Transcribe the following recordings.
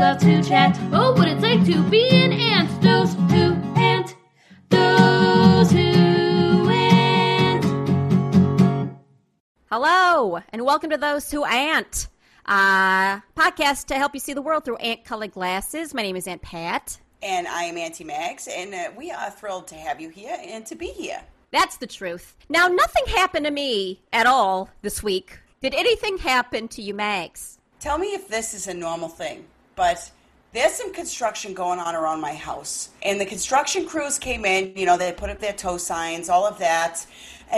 love to chat. Oh, what it's like to be an ant. Those who ant. Those who ant. Hello, and welcome to Those Who Ant, uh, podcast to help you see the world through ant colored glasses. My name is Aunt Pat. And I am Auntie Mags, and uh, we are thrilled to have you here and to be here. That's the truth. Now, nothing happened to me at all this week. Did anything happen to you, Mags? Tell me if this is a normal thing, but there's some construction going on around my house. And the construction crews came in, you know, they put up their tow signs, all of that.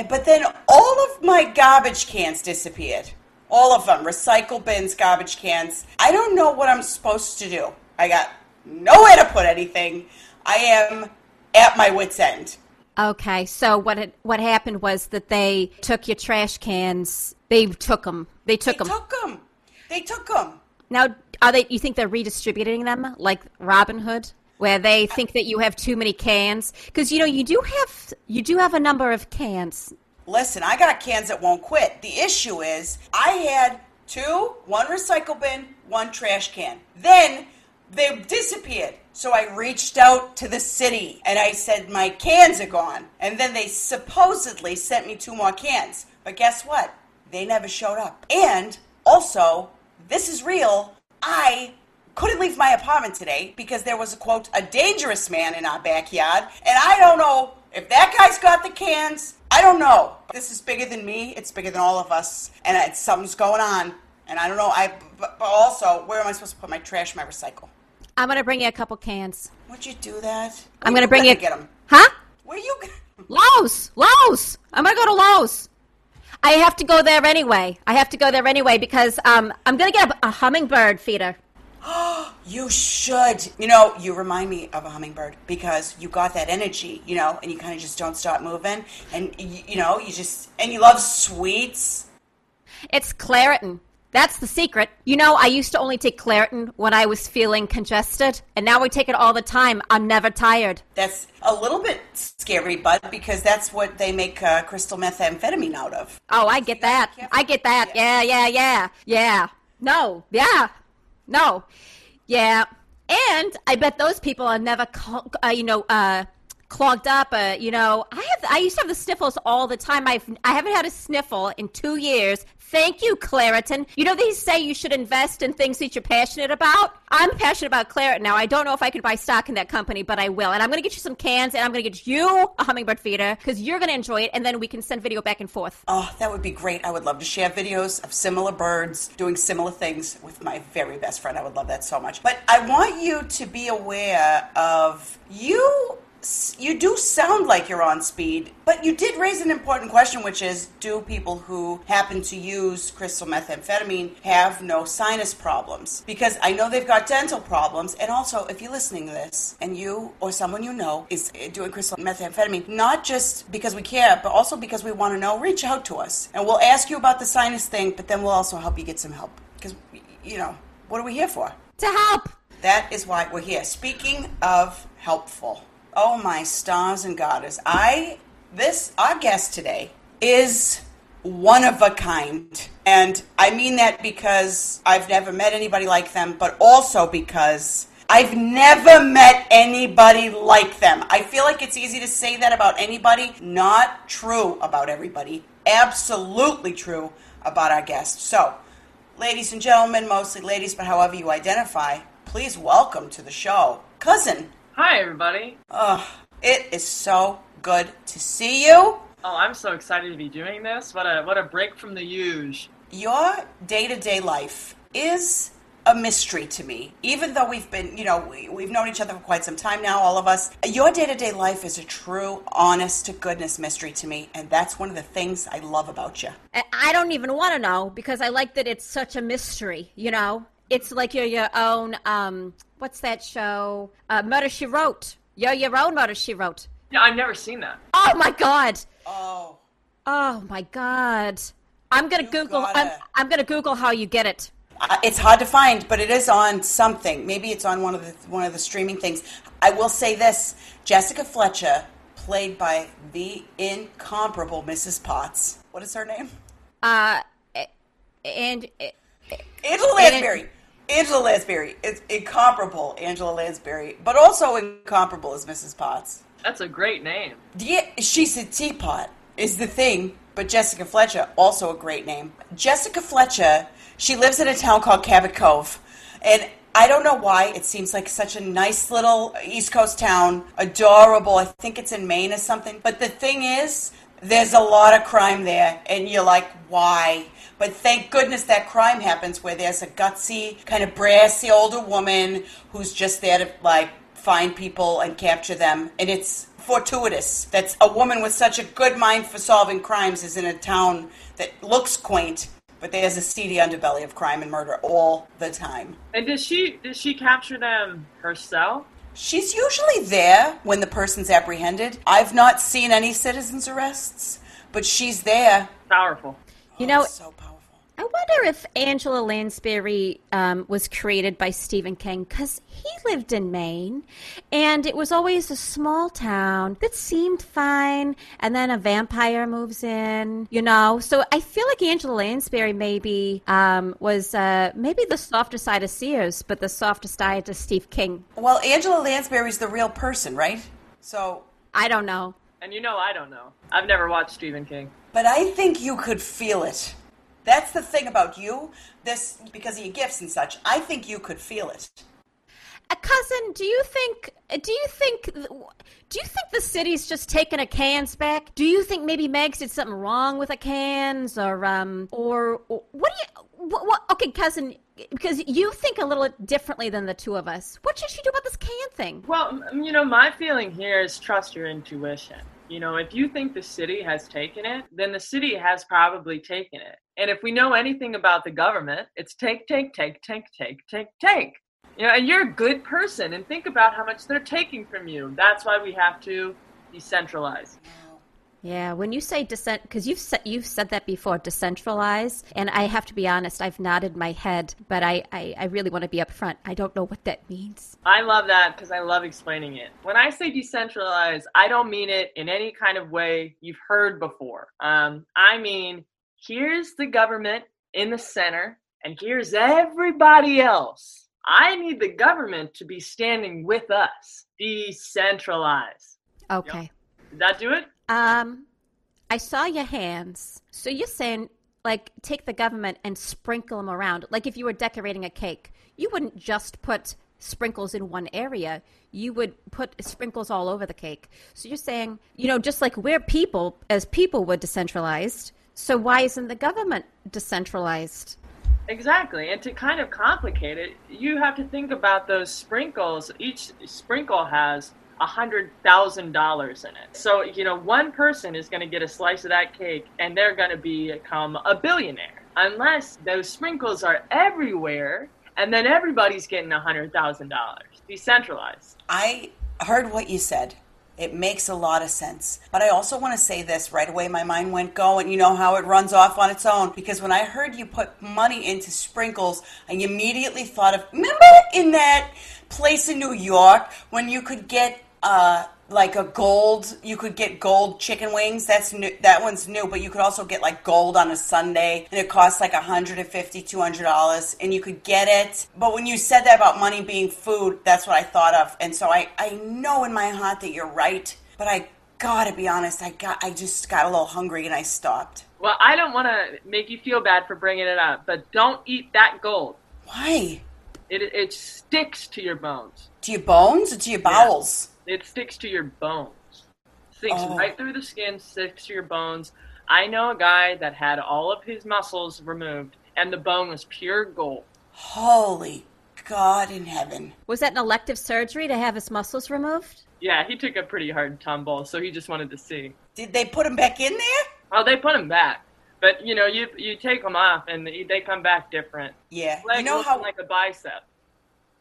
But then all of my garbage cans disappeared. All of them, recycle bins, garbage cans. I don't know what I'm supposed to do. I got nowhere to put anything. I am at my wits' end. Okay, so what it, what happened was that they took your trash cans. They took them. They took They them. took them. They took them. Now, are they? You think they're redistributing them like Robin Hood, where they think that you have too many cans? Because you know you do have you do have a number of cans. Listen, I got cans that won't quit. The issue is I had two, one recycle bin, one trash can. Then they disappeared. So I reached out to the city and I said, My cans are gone. And then they supposedly sent me two more cans. But guess what? They never showed up. And also, this is real. I couldn't leave my apartment today because there was a quote, a dangerous man in our backyard. And I don't know if that guy's got the cans. I don't know. This is bigger than me. It's bigger than all of us. And it's, something's going on. And I don't know. I but but also, where am I supposed to put my trash, my recycle? I'm gonna bring you a couple cans. Would you do that? I'm gonna bring you you. get them. Huh? Where you? Lowe's. Lowe's. I'm gonna go to Lowe's. I have to go there anyway. I have to go there anyway because um, I'm gonna get a, a hummingbird feeder. You should. You know, you remind me of a hummingbird because you got that energy, you know, and you kind of just don't stop moving, and you, you know, you just and you love sweets. It's Claritin. That's the secret. You know, I used to only take Claritin when I was feeling congested, and now I take it all the time. I'm never tired. That's a little bit scary, bud, because that's what they make uh, crystal methamphetamine out of. Oh, I get that. I get that. Yeah, yeah, yeah, yeah. No, yeah, no, yeah. And I bet those people are never, uh, you know, uh, clogged up. Uh, you know, I have. I used to have the sniffles all the time. I've. I haven't had a sniffle in two years. Thank you, Claritin. You know, they say you should invest in things that you're passionate about. I'm passionate about Claritin now. I don't know if I can buy stock in that company, but I will. And I'm going to get you some cans, and I'm going to get you a hummingbird feeder because you're going to enjoy it, and then we can send video back and forth. Oh, that would be great. I would love to share videos of similar birds doing similar things with my very best friend. I would love that so much. But I want you to be aware of you. You do sound like you're on speed, but you did raise an important question, which is do people who happen to use crystal methamphetamine have no sinus problems? Because I know they've got dental problems. And also, if you're listening to this and you or someone you know is eh, doing crystal methamphetamine, not just because we care, but also because we want to know, reach out to us. And we'll ask you about the sinus thing, but then we'll also help you get some help. Because, you know, what are we here for? To help. That is why we're here. Speaking of helpful, oh my stars and garters, I this our guest today is one of a kind. And I mean that because I've never met anybody like them, but also because I've never met anybody like them. I feel like it's easy to say that about anybody, not true about everybody. Absolutely true about our guest. So, ladies and gentlemen, mostly ladies, but however you identify, please welcome to the show, cousin. Hi, everybody. Ugh, it is so good to see you. Oh, I'm so excited to be doing this. What a what a break from the huge. Your day to day life is a mystery to me. Even though we've been, you know, we, we've known each other for quite some time now, all of us. Your day to day life is a true, honest to goodness mystery to me. And that's one of the things I love about you. I- I don't even want to know because I like that it's such a mystery. You know, it's like you're your own. Um, what's that show? Uh, Murder She Wrote. You're your own Murder She Wrote. Yeah, I've never seen that. Oh my god. Oh, Oh my god. I'm gonna You Google. gotta- I'm, I'm gonna Google how you get it. Uh, it's hard to find, but it is on something. Maybe it's on one of the one of the streaming things. I will say this: Jessica Fletcher, played by the incomparable Mrs. Potts. What is her name? Uh, and uh, Angela Lansbury. Angela Lansbury. It's incomparable, Angela Lansbury, but also incomparable is Mrs. Potts. That's a great name. Yeah, she's a teapot, is the thing. But Jessica Fletcher, also a great name. Jessica Fletcher, she lives in a town called Cabot Cove. And I don't know why, it seems like such a nice little East Coast town, adorable. I think it's in Maine or something. But the thing is, there's a lot of crime there. And you're like, why? But thank goodness that crime happens where there's a gutsy, kind of brassy older woman who's just there to, like, find people and capture them. And it's fortuitous that a woman with such a good mind for solving crimes is in a town that looks quaint, but there's a seedy underbelly of crime and murder all the time. And does she does she capture them herself? She's usually there when the person's apprehended. I've not seen any citizens arrests, but she's there. Powerful. You know, Oh, so powerful. I wonder if Angela Lansbury um, was created by Stephen King because he lived in Maine, and it was always a small town that seemed fine, and then a vampire moves in, you know. So I feel like Angela Lansbury maybe um, was uh, maybe the softer side of Sears, but the softer side of Steve King. Well, Angela Lansbury's the real person, right? So, I don't know. And you know I don't know. I've never watched Stephen King. but I think you could feel it. That's the thing about you. This because of your gifts and such. I think you could feel it. A cousin, do you think? Do you think? Do you think the city's just taking a cans back? Do you think maybe Megs did something wrong with a cans, or um, or, or what do you? What, what, okay, cousin, because you think a little differently than the two of us. What should she do about this can thing? Well, you know, my feeling here is trust your intuition. You know, if you think the city has taken it, then the city has probably taken it. And if we know anything about the government, it's take, take, take, take, take, take, take. You know, and you're a good person and think about how much they're taking from you. That's why we have to decentralize. Yeah, when you say decent, because you've said you've said that before, decentralize, and I have to be honest, I've nodded my head, but I I, I really want to be upfront. I don't know what that means. I love that because I love explaining it. When I say decentralized, I don't mean it in any kind of way you've heard before. Um, I mean, here's the government in the center, and here's everybody else. I need the government to be standing with us. Decentralize. Okay. Did that do it? Um, I saw your hands. So you're saying, like, take the government and sprinkle them around. Like, if you were decorating a cake, you wouldn't just put sprinkles in one area. You would put sprinkles all over the cake. So you're saying, you know, just like we're people, as people, we're decentralized. So why isn't the government decentralized? Exactly. And to kind of complicate it, you have to think about those sprinkles. Each sprinkle has a hundred thousand dollars in it. So, you know, one person is going to get a slice of that cake and they're going to become a billionaire. Unless those sprinkles are everywhere and then everybody's getting a hundred thousand dollars. Decentralized. I heard what you said. It makes a lot of sense. But I also want to say this right away. My mind went going. You know how it runs off on its own. Because when I heard you put money into sprinkles, I immediately thought of remember in that place in New York when you could get uh, like a gold, you could get gold chicken wings. That's new. That one's new, but you could also get like gold on a Sunday, and it costs like 150 200 dollars, and you could get it. But when you said that about money being food, that's what I thought of, and so I I know in my heart that you're right, but I gotta be honest, I got I just got a little hungry and I stopped. Well, I don't want to make you feel bad for bringing it up, but don't eat that gold. Why? It, it sticks to your bones. To your bones or to your bowels? It sticks to your bones. Sinks Oh. right through the skin, sticks to your bones. I know a guy that had all of his muscles removed, and the bone was pure gold. Holy God in heaven! Was that an elective surgery to have his muscles removed? Yeah, he took a pretty hard tumble, so he just wanted to see. Did they put him back in there? Oh, they put him back, but you know, you you take them off, and they they come back different. Yeah. Leg you know how like a bicep.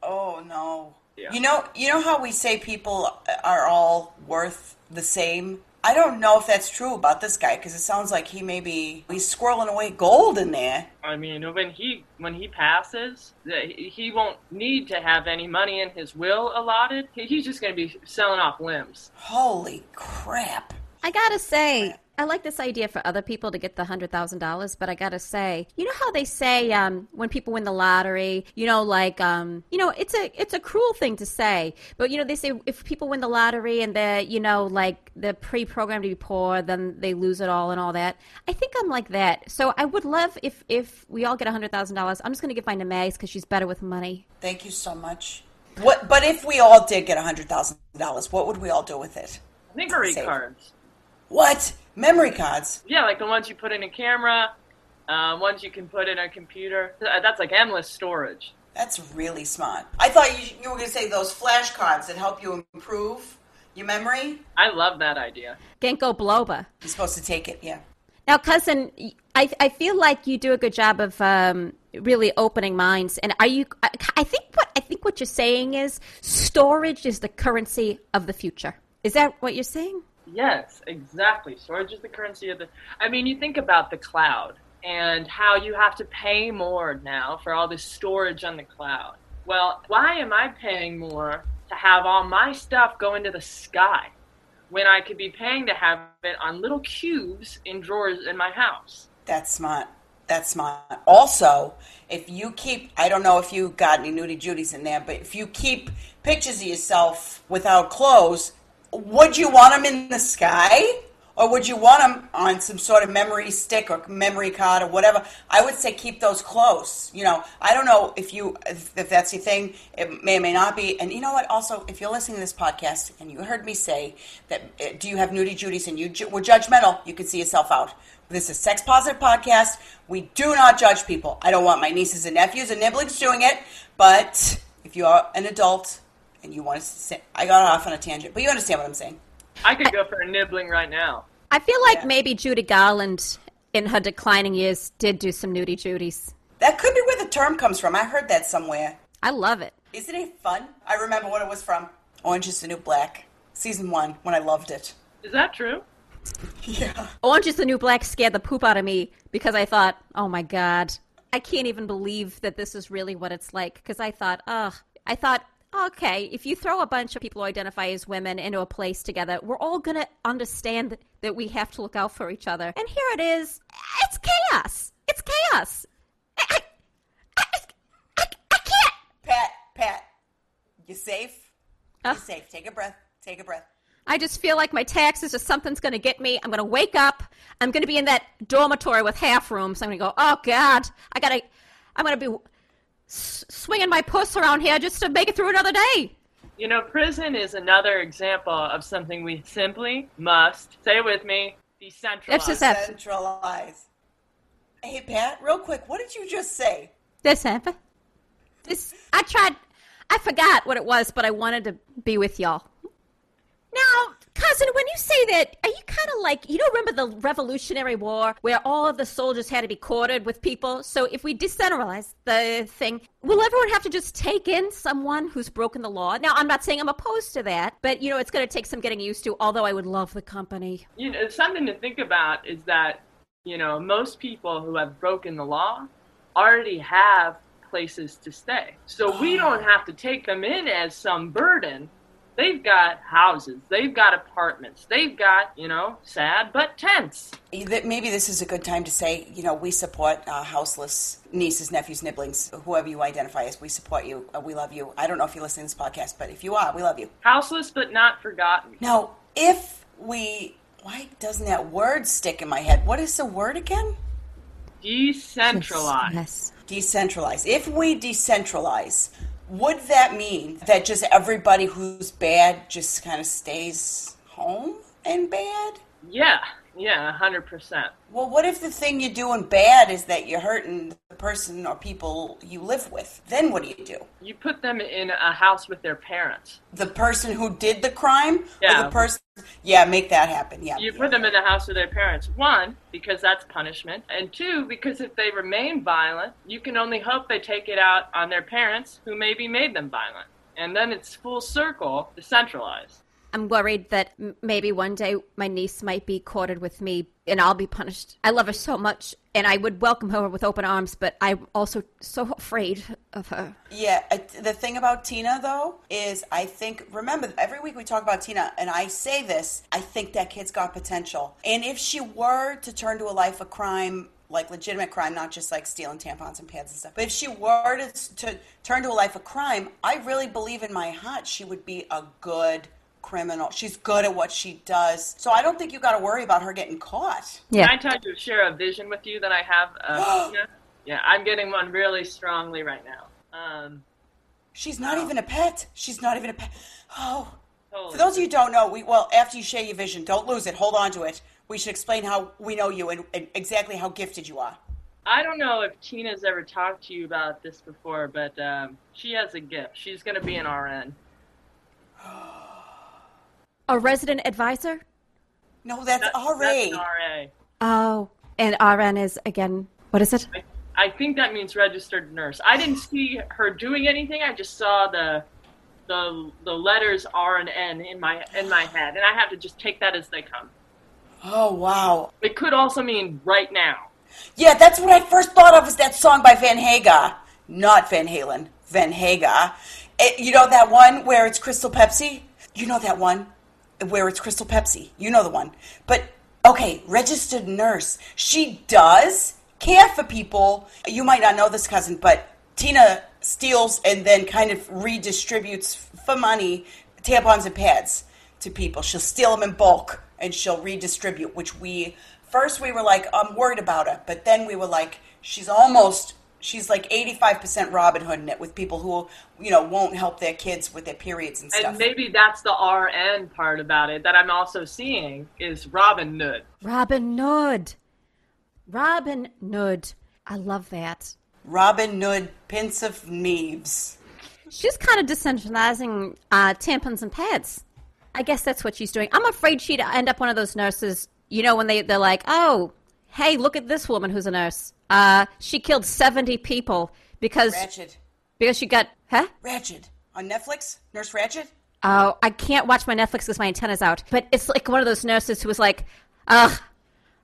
Oh no. Yeah. You know, you know how we say people are all worth the same. I don't know if that's true about this guy because it sounds like he may be he's squirreling away gold in there. I mean, when he when he passes, he he won't need to have any money in his will allotted. He's just going to be selling off limbs. Holy crap! I gotta say, I like this idea for other people to get the hundred thousand dollars, but I gotta say, you know how they say um, when people win the lottery, you know, like um, you know, it's a it's a cruel thing to say, but you know, they say if people win the lottery and they're you know like they're pre-programmed to be poor, then they lose it all and all that. I think I'm like that, so I would love if if we all get a hundred thousand dollars. I'm just gonna give mine to Mags because she's better with money. Thank you so much. What? But if we all did get a hundred thousand dollars, what would we all do with it? Memory Save. cards. What? Memory cards? Yeah, like the ones you put in a camera, uh, ones you can put in a computer. Uh, That's like endless storage. That's really smart. I thought you, you were going to say those flashcards that help you improve your memory. I love that idea. Ginkgo biloba. You're supposed to take it, yeah. Now, cousin, I, I feel like you do a good job of um, really opening minds. And are you? I, I think what I think what you're saying is storage is the currency of the future. Is that what you're saying? Yes, exactly. Storage is the currency of the. I mean, you think about the cloud and how you have to pay more now for all this storage on the cloud. Well, why am I paying more to have all my stuff go into the sky when I could be paying to have it on little cubes in drawers in my house? That's smart. That's smart. Also, if you keep, I don't know if you got any nudie judies in there, but if you keep pictures of yourself without clothes, would you want them in the sky? Or would you want them on some sort of memory stick or memory card or whatever? I would say keep those close. You know, I don't know if you if, that's your thing. It may or may not be. And you know what? Also, if you're listening to this podcast and you heard me say that, uh, do you have nudie judies and you ju- were judgmental, you can see yourself out. This is sex positive podcast. We do not judge people. I don't want my nieces and nephews and nibblings doing it. But if you are an adult and you want to, say, I got off on a tangent, but you understand what I'm saying. I could go for a nibbling right now. I feel like Yeah. maybe Judy Garland, in her declining years, did do some nudie Judies. That could be where the term comes from. I heard that somewhere. I love it. Isn't it fun? I remember what it was from. Orange is the New Black, season one, when I loved it. Is that true? Yeah. Orange is the New Black scared the poop out of me because I thought, oh my God, I can't even believe that this is really what it's like. Because I thought, ugh, I thought, okay, if you throw a bunch of people who identify as women into a place together, we're all going to understand that we have to look out for each other. And here it is. It's chaos. It's chaos. I, I, I, I, can't. Pat, Pat, you safe? Uh. You safe. Take a breath. Take a breath. I just feel like my taxes or something's going to get me. I'm going to wake up. I'm going to be in that dormitory with half rooms. I'm going to go, oh God, I got to, I'm going to be s- swinging my puss around here just to make it through another day. You know, prison is another example of something we simply must, say with me, decentralize. That's just that. Centralize. Hey, Pat, real quick, what did you just say? This happened. This, I tried, I forgot what it was, but I wanted to be with y'all. Now, cousin, when you say that, are you kind of like, you don't remember the Revolutionary War where all of the soldiers had to be quartered with people? So if we decentralize the thing, will everyone have to just take in someone who's broken the law? Now, I'm not saying I'm opposed to that, but, you know, it's going to take some getting used to, although I would love the company. you know, something to think about is that, you know, most people who have broken the law already have places to stay. So we don't have to take them in as some burden. They've got houses, they've got apartments, they've got, you know, sad but tents. Maybe this is a good time to say, you know, we support uh, houseless nieces, nephews, nibblings, whoever you identify as. We support you. Uh, we love you. I don't know if you listen to this podcast, but if you are, we love you. Houseless but not forgotten. Now, if we, why doesn't that word stick in my head? What is the word again? Decentralized. Yes. Decentralize. If we decentralize, would that mean that just everybody who's bad just kind of stays home and bad? Yeah, yeah, 100%. Well, what if the thing you're doing bad is that you're hurting the person or people you live with? Then what do you do? You put them in a house with their parents. The person who did the crime? Or Yeah. the person? Yeah, make that happen. Yeah. You yeah, put them in the house with their parents. One, because that's punishment. And two, because if they remain violent, you can only hope they take it out on their parents who maybe made them violent. And then it's full circle decentralized. I'm worried that maybe one day my niece might be courted with me and I'll be punished. I love her so much, and I would welcome her with open arms, but I'm also so afraid of her. Yeah, the thing about Tina though is I think remember every week we talk about Tina and I say this, I think that kid's got potential. And if she were to turn to a life of crime like legitimate crime, not just like stealing tampons and pads and stuff. But if she were to, to turn to a life of crime, I really believe in my heart she would be a good criminal. She's good at what she does. So I don't think you got to worry about her getting caught. Yeah. Can I tell you, share a vision with you that I have? Uh, Tina? yeah, I'm getting one really strongly right now. Um, She's not even a pet. She's not even a pet. Oh. totally. For those of you who don't know, we well after you share your vision, don't lose it. Hold on to it. We should explain how we know you and, and exactly how gifted you are. I don't know if Tina's ever talked to you about this before, but um, she has a gift. She's going to be an RN. A resident advisor? No, that's That's, RA. that's an RA. Oh, and RN is again, what is it? I, I think that means registered nurse. I didn't see her doing anything. I just saw the the the letters R and N in my in my head, and I have to just take that as they come. Oh wow. It could also mean right now. Yeah, that's what I first thought of was that song by Van Haga. Not Van Halen, Van Haga. It, you know that one where it's Crystal Pepsi? You know that one where it's Crystal Pepsi. You know the one. But okay, registered nurse. She does care for people. You might not know this cousin, but Tina steals and then kind of redistributes for money tampons and pads to people. She'll steal them in bulk and she'll redistribute, which we first we were like, I'm worried about her, but then we were like, she's almost she's like 85% Robin Hood in it with people who you know won't help their kids with their periods and stuff. And maybe that's the RN part about it that I'm also seeing is Robin Hood. Robin Hood. Robin Hood. I love that. Robin Hood, Prince of Neves. She's kind of decentralizing uh, tampons and pads. I guess that's what she's doing. I'm afraid she'd end up one of those nurses, you know, when they, they're like, oh, hey, look at this woman who's a nurse. Uh, she killed 70 people because Ratched. because she got, huh? Ratched. On Netflix? Nurse Ratched? Oh, I can't watch my Netflix because my antenna's out. But it's like one of those nurses who was like, ugh,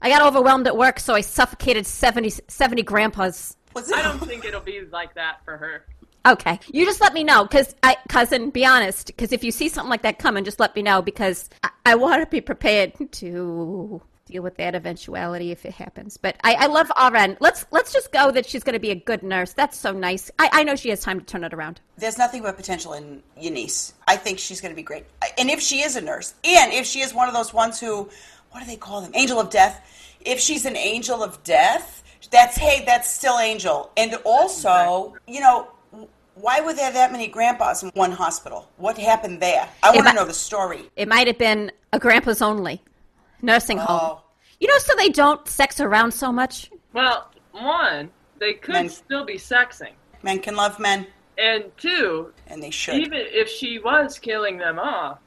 I got overwhelmed at work, so I suffocated 70, 70 grandpas. Was it? I don't think it'll be like that for her. Okay, you just let me know, because I, cousin, be honest, because if you see something like that coming, just let me know, because I, I want to be prepared to deal with that eventuality if it happens. But I, I love RN. Let's let's just go that she's going to be a good nurse. That's so nice. I, I know she has time to turn it around. There's nothing but potential in Eunice. I think she's going to be great. And if she is a nurse, and if she is one of those ones who, what do they call them? Angel of death. If she's an angel of death, that's, hey, that's still angel. And also, you know, why were there that many grandpas in one hospital? What happened there? I want might- to know the story. It might have been a grandpa's only nursing home. Oh. You know, so they don't sex around so much. Well, one, they could Men- still be sexing. Men can love men, And two, and they should. even if she was killing them off,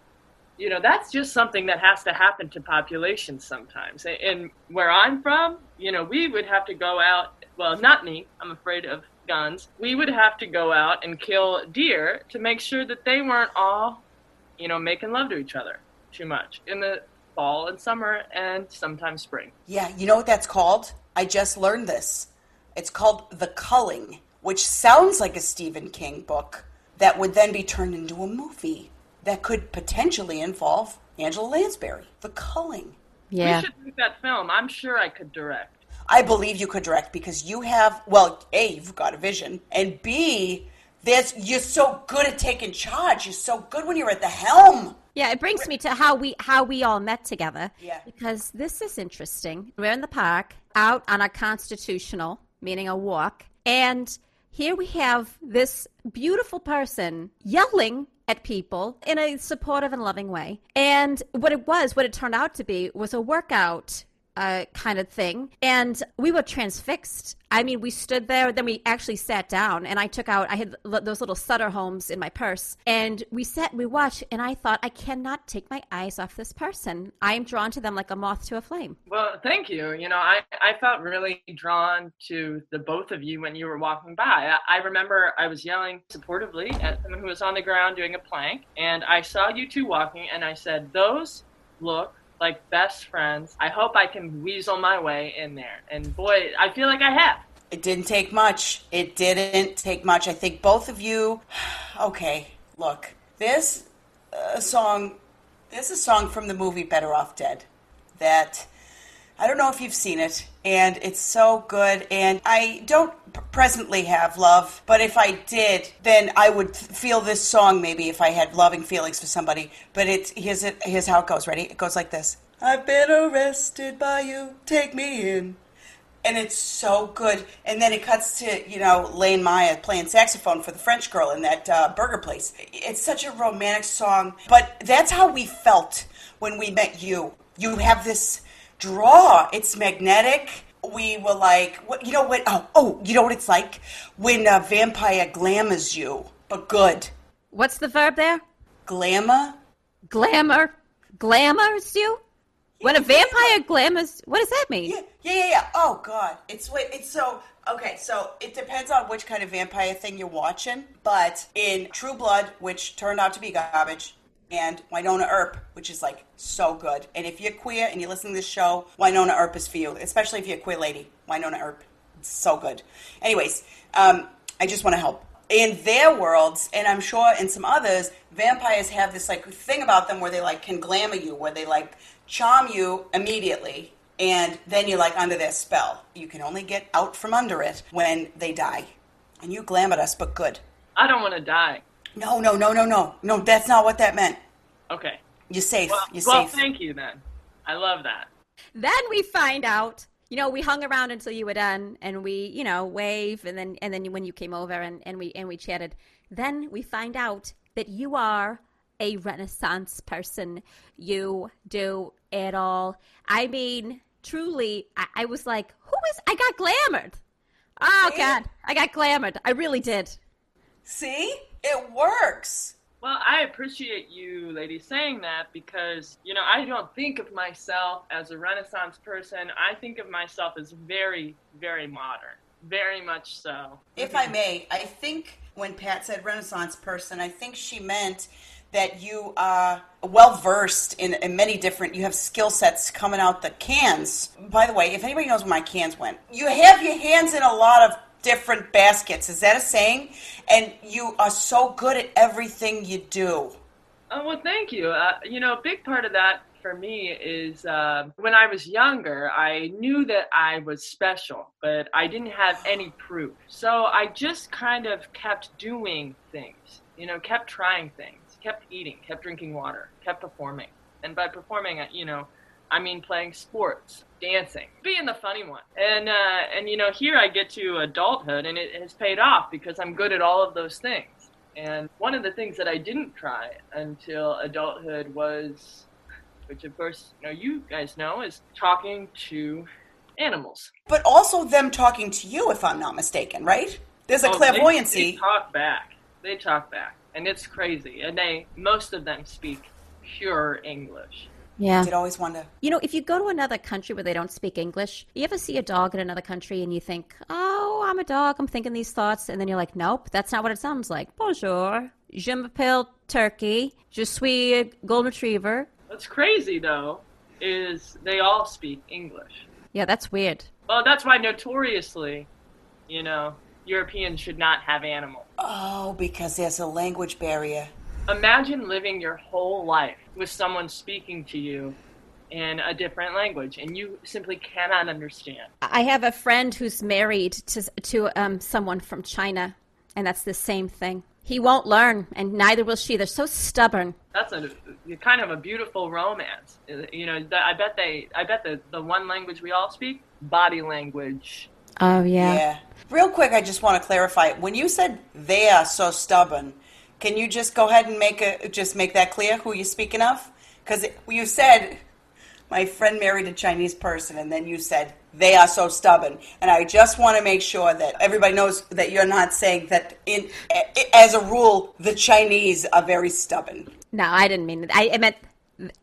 you know, that's just something that has to happen to populations sometimes. And- And where I'm from, you know, we would have to go out, well, not me, I'm afraid of guns. We would have to go out and kill deer to make sure that they weren't all, you know, making love to each other too much in the fall and summer and sometimes spring. Yeah, you know what that's called? I just learned this. It's called The Culling, which sounds like a Stephen King book that would then be turned into a movie that could potentially involve Angela Lansbury. The Culling. Yeah. We should make that film. I'm sure I could direct. I believe you could direct because you have well, A, you've got a vision, and B, there's you're so good at taking charge. You're so good when you're at the helm. Yeah, it brings me to how we how we all met together. Yeah. Because this is interesting. We're in the park, out on a constitutional, meaning a walk, and here we have this beautiful person yelling at people in a supportive and loving way. And what it was, what it turned out to be, was a workout uh, kind of thing. And we were transfixed. I mean, we stood there, then we actually sat down, and I took out, I had l- those little Sutter homes in my purse, and we sat and we watched, and I thought, I cannot take my eyes off this person. I am drawn to them like a moth to a flame. Well, thank you. You know, I, I felt really drawn to the both of you when you were walking by. I, I remember I was yelling supportively at someone who was on the ground doing a plank, and I saw you two walking, and I said, Those look like best friends. I hope I can weasel my way in there. And boy, I feel like I have. It didn't take much. It didn't take much. I think both of you. Okay, look. this a song. is a song from the movie Better Off Dead that I don't know if you've seen it, and it's so good. And I don't presently have love, but if I did, then I would feel this song maybe if I had loving feelings for somebody. But it's here's it. Here's how it goes. Ready? It goes like this. I've been arrested by you. Take me in and it's so good. And then it cuts to you know Lane Meyer playing saxophone for the French girl in that uh, burger place. It's such a romantic song, but that's how we felt when we met you. You have this draw. It's magnetic. We were like, what? You know what? Oh, oh, you know what it's like when a vampire glamours you, but good. What's the verb there? Glamour. Glamour. Glamours you? When a vampire glamours, what does that mean? Yeah, yeah, yeah, yeah. Oh God, it's it's so okay. So it depends on which kind of vampire thing you're watching. But in True Blood, which turned out to be garbage, and Wynonna Earp, which is like so good. And if you're queer and you listen to this show, Wynonna Earp is for you, especially if you're a queer lady. Wynonna Earp, so good. Anyways, um, I just want to help. In their worlds, and I'm sure in some others, vampires have this like thing about them where they like can glamour you, where they like charm you immediately, and then you're like under their spell. You can only get out from under it when they die. And you glamoured us, but good. I don't want to die. No, no, no, no, no, no. That's not what that meant. Okay. You're safe. Well, You're well safe. thank you then. I love that. Then we find out, you know, we hung around until you were done and we, you know, wave and then and then when you came over and, and we and we chatted, then we find out that you are a renaissance person. You do it all. I mean, truly, I, I was like, who is I got glamored. Oh See? god, I got glamored. I really did. See? It works. Well, I appreciate you, ladies, saying that because, you know, I don't think of myself as a Renaissance person. I think of myself as very, very modern. Very much so. If I may, I think when Pat said Renaissance person, I think she meant that you are well versed in, in many different, you have skill sets coming out the cans. By the way, if anybody knows where my cans went, you have your hands in a lot of different baskets. Is that a saying? And you are so good at everything you do. Oh, well, thank you. Uh, you know, a big part of that for me is uh, when I was younger, I knew that I was special, but I didn't have any proof. So I just kind of kept doing things, you know, kept trying things, kept eating, kept drinking water, kept performing. And by performing, you know, I mean playing sports, dancing, being the funny one. And, uh, and you know, here I get to adulthood and it has paid off because I'm good at all of those things. And one of the things that I didn't try until adulthood was, which of course you know you guys know, is talking to animals. But also them talking to you, if I'm not mistaken, right? There's a Oh, they- clairvoyancy. They, talk back. They talk back, and it's crazy. And they most of them speak pure English. Yeah. Did always wonder. You know, if you go to another country where they don't speak English, you ever see a dog in another country and you think, oh, I'm a dog, I'm thinking these thoughts, and then you're like, nope, that's not what it sounds like. Bonjour. Je m'appelle Turkey. Je suis a golden retriever. What's crazy though is they all speak English. Yeah, that's weird. Well, that's why notoriously, you know, Europeans should not have animals. Oh, because there's a language barrier. Imagine living your whole life with someone speaking to you in a different language and you simply cannot understand. I have a friend who's married to to um, someone from China, and that's the same thing. He won't learn, and neither will she. They're so stubborn. That's a kind of a beautiful romance. You know, I bet they, I bet the the one language we all speak, body language. Oh yeah. Yeah. Real quick, I just want to clarify. When you said they are so stubborn, can you just go ahead and make a just make that clear who you're speaking of? Because you said my friend married a Chinese person, and then you said they are so stubborn, and I just want to make sure that everybody knows that you're not saying that. In as a rule, the Chinese are very stubborn. No, I didn't mean it. I, I meant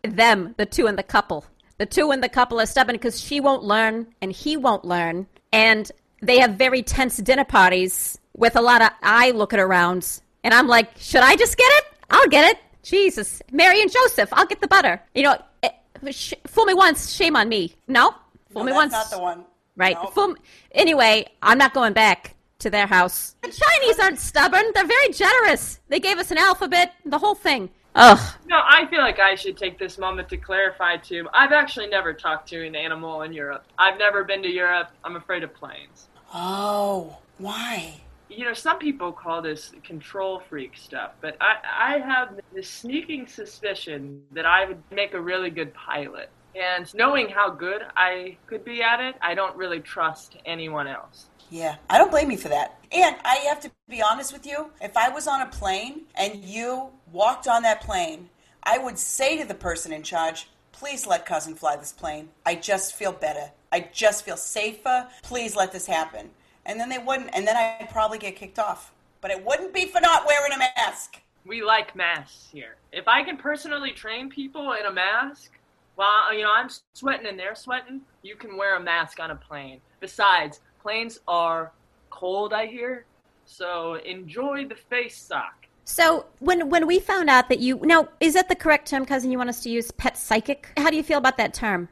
them, the two in the couple. The two in the couple are stubborn because she won't learn and he won't learn. And they have very tense dinner parties with a lot of eye looking around. And I'm like, should I just get it? I'll get it. Jesus. Mary and Joseph, I'll get the butter. You know, eh, sh- fool me once, shame on me. No, fool No, me that's once. not the one. Right. No. Fool me- Anyway, I'm not going back to their house. The Chinese aren't stubborn. They're very generous. They gave us an alphabet, the whole thing. Ugh. No, I feel like I should take this moment to clarify too. I've actually never talked to an animal in Europe. I've never been to Europe. I'm afraid of planes. Oh, why? You know, some people call this control freak stuff, but I, I have this sneaking suspicion that I would make a really good pilot. And knowing how good I could be at it, I don't really trust anyone else. Yeah, I don't blame you for that. And I have to be honest with you. If I was on a plane and you walked on that plane, I would say to the person in charge, please let cousin fly this plane. I just feel better. I just feel safer. Please let this happen. And then they wouldn't, and then I'd probably get kicked off. But it wouldn't be for not wearing a mask. We like masks here. If I can personally train people in a mask, while you know I'm sweating and they're sweating, you can wear a mask on a plane. Besides, planes are cold, I hear. So enjoy the face sock. So when when we found out that you now is that the correct term, cousin? You want us to use pet psychic? How do you feel about that term?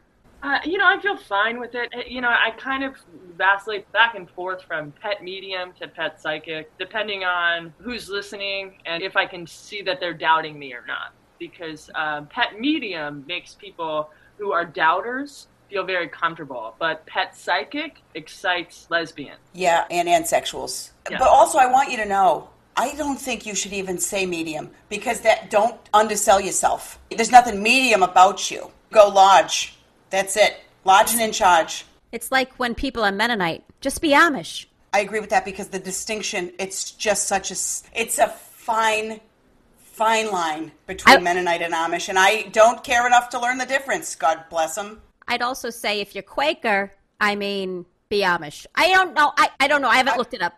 Uh, you know, I feel fine with it. You know, I kind of vacillate back and forth from pet medium to pet psychic, depending on who's listening and if I can see that they're doubting me or not. Because um, pet medium makes people who are doubters feel very comfortable, but pet psychic excites lesbians. Yeah, and ansexuals. Yeah. But also, I want you to know, I don't think you should even say medium because that don't undersell yourself. There's nothing medium about you. Go lodge. That's it. Lodge and in charge. It's like when people are Mennonite. Just be Amish. I agree with that because the distinction, it's just such a, it's a fine, fine line between I- Mennonite and Amish, and I don't care enough to learn the difference. God bless them. I'd also say if you're Quaker, I mean be Amish. I don't know. I, I don't know. I haven't looked it up.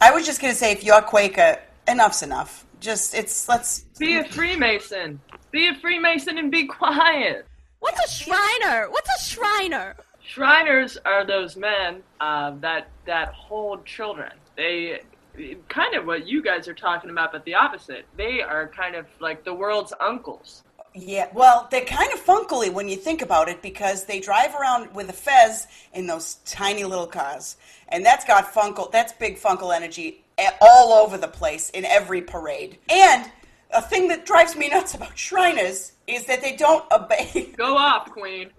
I was just gonna say, if you're Quaker, enough's enough. Just it's let's Be a Freemason. Be a Freemason and be quiet. What's a Shriner? What's a Shriner? Shriners are those men uh, that that hold children. They kind of what you guys are talking about, but the opposite. They are kind of like the world's uncles. Yeah, well, they're kind of funkily when you think about it because they drive around with a fez in those tiny little cars. And that's got funkle, that's big funkle energy all over the place in every parade. And a thing that drives me nuts about Shriners is that they don't obey. Go off, Queen.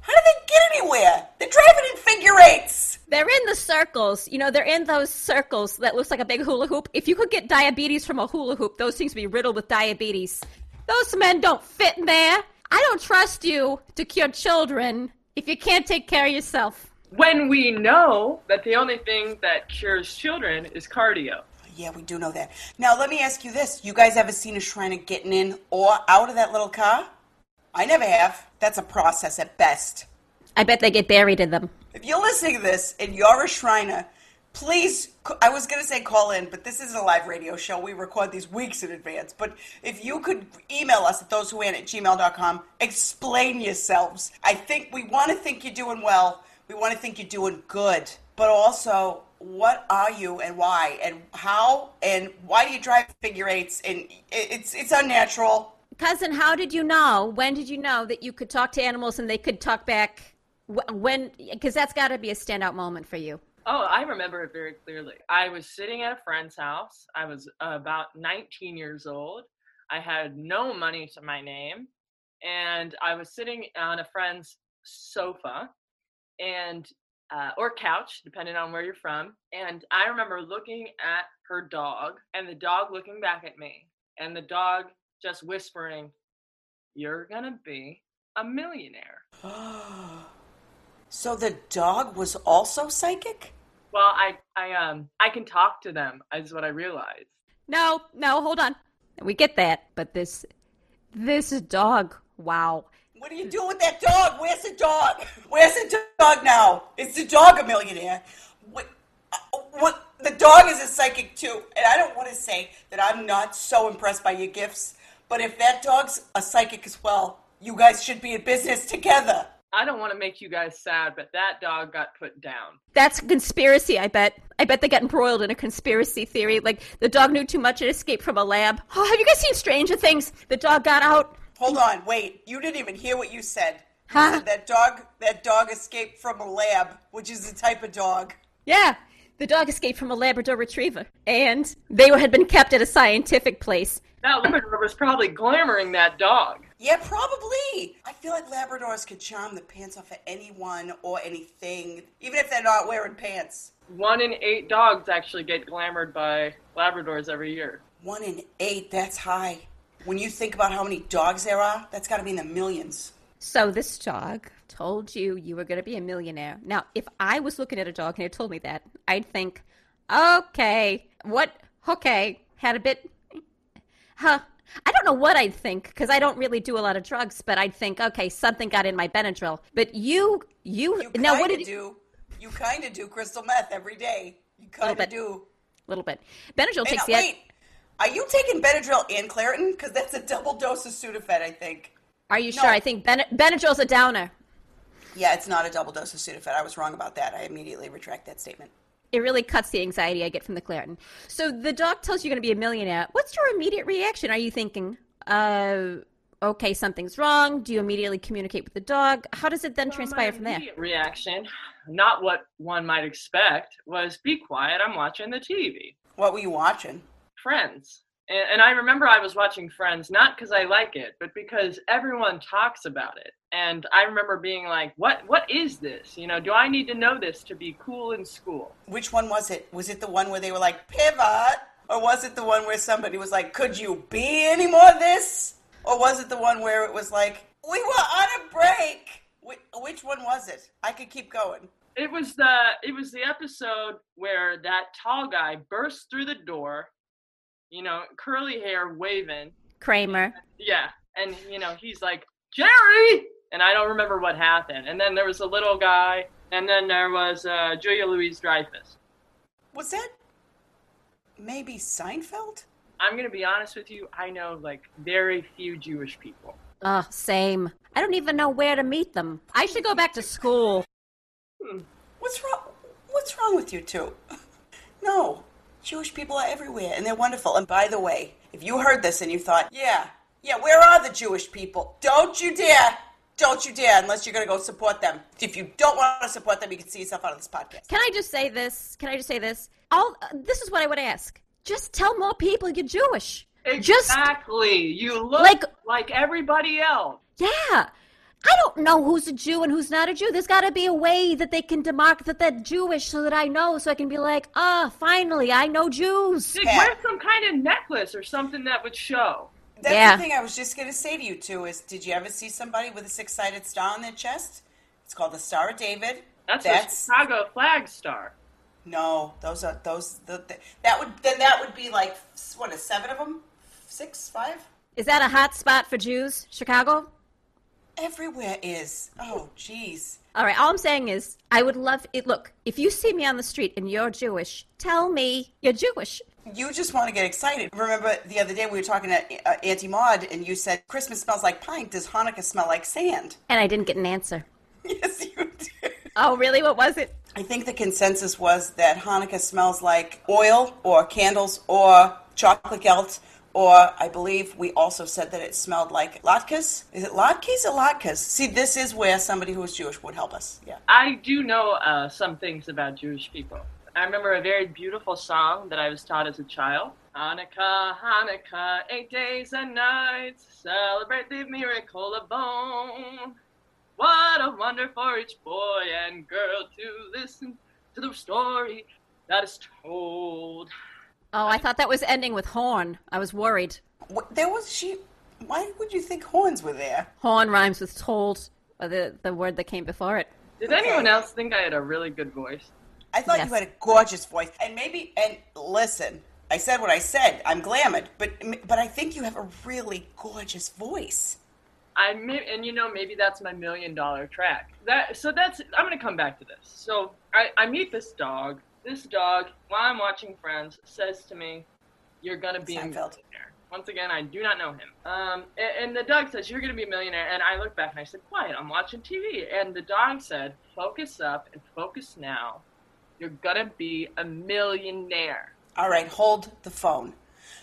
How do they get anywhere? They're driving in figure eights. They're in the circles. You know, they're in those circles that looks like a big hula hoop. If you could get diabetes from a hula hoop, those things would be riddled with diabetes. Those men don't fit in there. I don't trust you to cure children if you can't take care of yourself. When we know that the only thing that cures children is cardio. Yeah, we do know that. Now, let me ask you this. You guys ever seen a Shriner getting in or out of that little car? I never have. That's a process at best. I bet they get buried in them. If you're listening to this and you're a Shriner, please, I was going to say call in, but this isn't a live radio show. We record these weeks in advance. But if you could email us at thosewhoan at gmail.com, explain yourselves. I think we want to think you're doing well. We want to think you're doing good. But also, what are you and why and how and why do you drive figure eights? And it's, it's unnatural. Cousin, how did you know? When did you know that you could talk to animals and they could talk back? When? Because that's got to be a standout moment for you. Oh, I remember it very clearly. I was sitting at a friend's house. I was uh, about 19 years old. I had no money to my name. And I was sitting on a friend's sofa and uh, or couch, depending on where you're from. And I remember looking at her dog and the dog looking back at me and the dog just whispering, You're going to be a millionaire. So the dog was also psychic? Well, I, I, um, I can talk to them, is what I realized. No, no, hold on. We get that, but this, this dog. Wow. What are you doing with that dog? Where's the dog? Where's the dog now? Is the dog a millionaire? What, uh, what? The dog is a psychic too, and I don't want to say that I'm not so impressed by your gifts, but if that dog's a psychic as well, you guys should be in business together. I don't want to make you guys sad, but that dog got put down. That's a conspiracy, I bet. I bet they got embroiled in a conspiracy theory. Like the dog knew too much and escaped from a lab. Oh, have you guys seen Stranger Things? The dog got out Hold on, wait. You didn't even hear what you said. You Huh? said that dog that dog escaped from a lab, which is a type of dog. Yeah, the dog escaped from a Labrador Retriever, and they had been kept at a scientific place. That Labrador was probably glamoring that dog. Yeah, probably. I feel like Labradors could charm the pants off of anyone or anything, even if they're not wearing pants. One in eight dogs actually get glamored by Labradors every year. One in eight, that's high. When you think about how many dogs there are, that's got to be in the millions. So this dog told you you were going to be a millionaire. Now, if I was looking at a dog and it told me that, I'd think, okay, what? Okay, had a bit. Huh. I don't know what I'd think because I don't really do a lot of drugs, but I'd think, okay, something got in my Benadryl. But you, you, You now kind what of did you? do. You kind of do crystal meth every day. You kind of do. A little bit. Benadryl Hey, takes now, the. wait, are you taking Benadryl and Claritin? Because that's a double dose of Sudafed, I think. Are you No. sure? I think ben- Benadryl's a downer. Yeah, it's not a double dose of Sudafed. I was wrong about that. I immediately retract that statement. It really cuts the anxiety I get from the Claritin. So the doc tells you you're going to be a millionaire. What's your immediate reaction? Are you thinking, uh, okay, something's wrong? Do you immediately communicate with the dog? How does it then transpire My from there? immediate Reaction, not what one might expect, was be quiet. I'm watching the TV. What were you watching? Friends. And, and I remember I was watching Friends not because I like it, but because everyone talks about it. And I remember being like, "What? What is this? You know, do I need to know this to be cool in school?" Which one was it? Was it the one where they were like, pivot? Or was it the one where somebody was like, could you be any more this? Or was it the one where it was like, we were on a break? Which, which one was it? I could keep going. It was the it was the episode where that tall guy burst through the door, you know, curly hair, waving. Kramer. Yeah, and you know he's like Jerry, and I don't remember what happened. And then there was a little guy, and then there was uh, Julia Louise Dreyfus. Was that maybe Seinfeld? I'm gonna be honest with you. I know like very few Jewish people. Oh, same. I don't even know where to meet them. I should go back to school. What's wrong? What's wrong with you two? No, Jewish people are everywhere, and they're wonderful. And by the way, if you heard this and you thought, yeah, yeah, where are the Jewish people? Don't you dare! Don't you dare! Unless you're going to go support them. If you don't want to support them, you can see yourself out of this podcast. Can I just say this? Can I just say this? All uh, this is what I would ask. Just tell more people you're Jewish. Just Exactly. You look Like- like everybody else. Yeah. I don't know who's a Jew and who's not a Jew. There's got to be a way that they can demark that they're Jewish so that I know, so I can be like, ah, finally, I know Jews. Like, Yeah. wear some kind of necklace or something that would show. That's Yeah. the thing I was just going to say to you too, is, did you ever see somebody with a six-sided star on their chest? It's called the Star of David. That's, That's a Chicago flag star. no, those are those. The, the, that would then that would be like what is seven of them, six, five. Is that a hot spot for Jews, Chicago? Everywhere is. Oh, jeez. All right, all I'm saying is, I would love it. Look, if you see me on the street and you're Jewish, tell me you're Jewish. You just want to get excited. Remember the other day we were talking to uh, Auntie Maud, and you said Christmas smells like pine. Does Hanukkah smell like sand? And I didn't get an answer. Yes, you did. Oh, really? What was it? I think the consensus was that Hanukkah smells like oil or candles or chocolate gelt. Or I believe we also said that it smelled like latkes. Is it latkes or latkes? See, this is where somebody who is Jewish would help us. Yeah. I do know uh, some things about Jewish people. I remember a very beautiful song that I was taught as a child. Hanukkah, Hanukkah, eight days and nights, celebrate the miracle of bone. What a wonder for each boy and girl to listen to the story that is told. Oh, I thought that was ending with horn. I was worried. What, there was she. Why would you think horns were there? Horn rhymes with told, the the word that came before it. Did anyone else think I had a really good voice? I thought Yes. you had a gorgeous voice, and maybe. And listen, I said what I said. I'm glamored, but but I think you have a really gorgeous voice. I may, and you know maybe that's my million dollar track. That so that's I'm gonna come back to this. So I, I meet this dog. This dog, while I'm watching Friends, says to me, "You're gonna be a millionaire." Once again, I do not know him. Um, and, and the dog says, "You're gonna be a millionaire." And I look back and I said, "Quiet, I'm watching TV." And the dog said, "Focus up and focus now. You're gonna be a millionaire." All right, hold the phone.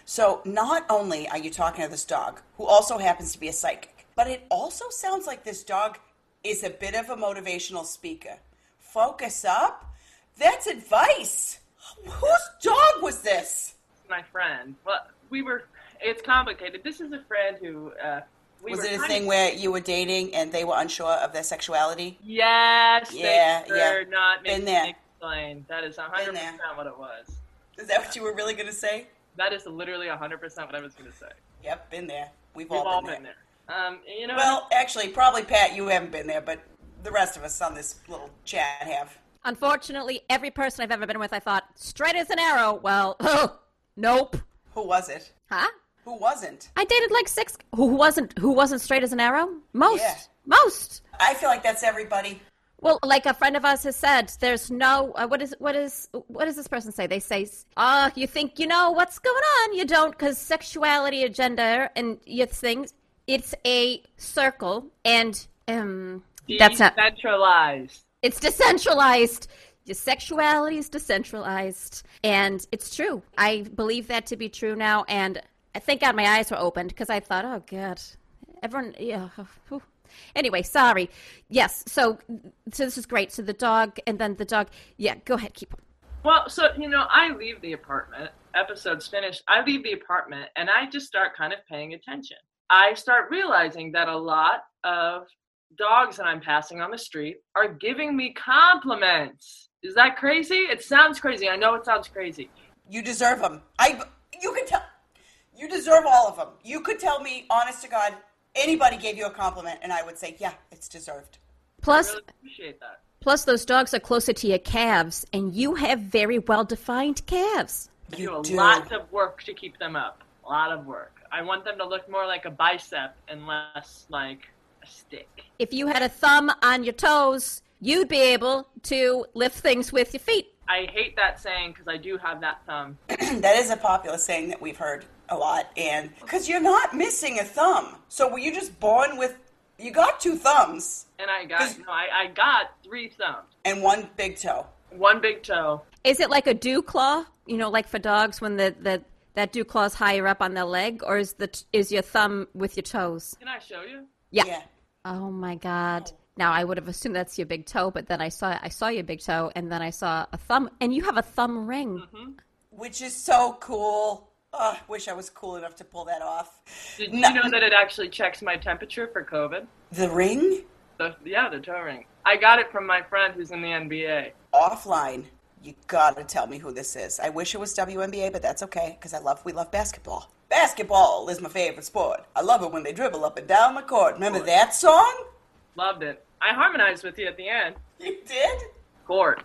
So not only are you talking to this dog, who also happens to be a psychic, but it also sounds like this dog is a bit of a motivational speaker. Focus up. That's advice. Whose dog was this? My friend. Well, we were. It's complicated. This is a friend who. Uh, we was it a thing of- where you were dating and they were unsure of their sexuality? Yes. Yeah, yeah. Not Been making there. explain. That is hundred percent what it was. Is that what you were really going to say? That is literally hundred percent what I was going to say. Yep, been there. We've, We've all, been, been there. there. Um, you know. Well, actually, probably Pat, you haven't been there, but the rest of us on this little chat have. Unfortunately, every person I've ever been with, I thought straight as an arrow. Well, oh, nope. Who was it? Huh? Who wasn't? I dated like six. Who wasn't? Who wasn't straight as an arrow? Most. Yeah. Most. I feel like that's everybody. Well, like a friend of ours has said, there's no. Uh, what is what is what does this person say? They say, "Ah, you think you know what's going on? You don't, because sexuality, and gender, and your things. It's a circle, and um, that's not. decentralized. It's decentralized. Your sexuality is decentralized, and it's true. I believe that to be true now, and I thank God my eyes were opened because I thought, oh God, everyone, yeah. whew. Anyway, sorry. Yes, so so this is great. So the dog, and then the dog. Yeah, go ahead, keep. Well, so you know, I leave the apartment. Episode's finished. I leave the apartment, and I just start kind of paying attention. I start realizing that a lot of dogs that I'm passing on the street are giving me compliments. Is that crazy? It sounds crazy. I know it sounds crazy. You deserve them. I. You could tell. You deserve all of them. You could tell me, honest to God, anybody gave you a compliment, and I would say, yeah, it's deserved. I Plus, really appreciate that. plus those dogs are closer to your calves, and you have very well defined calves. I You do a do. lot of work to keep them up. A lot of work. I want them to look more like a bicep and less like a stick. If you had a thumb on your toes, you'd be able to lift things with your feet. I hate that saying because I do have that thumb. that is a popular saying that we've heard a lot, and because you're not missing a thumb, so were you just born with? You got two thumbs And I got no, I, I got three thumbs. and one big toe. One big toe. Is it like a dew claw? You know, like for dogs when the, the that dew claw's higher up on their leg, or is the is your thumb with your toes? Can I show you? Yeah. Yeah. Oh my god. Now I would have assumed that's your big toe, but then I saw I saw your big toe, and then I saw a thumb, and you have a thumb ring. Mm-hmm. which is so cool. Oh, wish I was cool enough to pull that off. Did No. you know that it actually checks my temperature for COVID? The ring The, yeah, the toe ring. I got it from my friend who's in the NBA. offline. You gotta tell me who this is. I wish it was WNBA, but that's okay because I love we love basketball. Basketball is my favorite sport. I love it when they dribble up and down the court. Remember that song? Loved it. I harmonized with you at the end. You did? Court.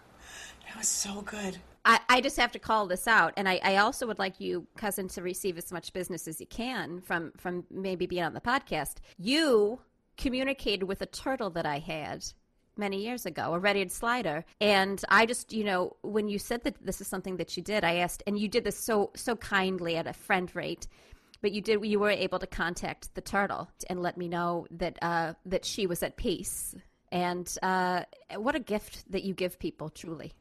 That was so good. I, I just have to call this out, and I, I also would like you, cousin, to receive as much business as you can from from maybe being on the podcast. You communicated with a turtle that I had many years ago, a red-eared slider, and I just, you know, when you said that this is something that you did, I asked, and you did this so so kindly at a friend rate. But you did. You were able to contact the turtle and let me know that uh, that she was at peace. And uh, what a gift that you give people, truly.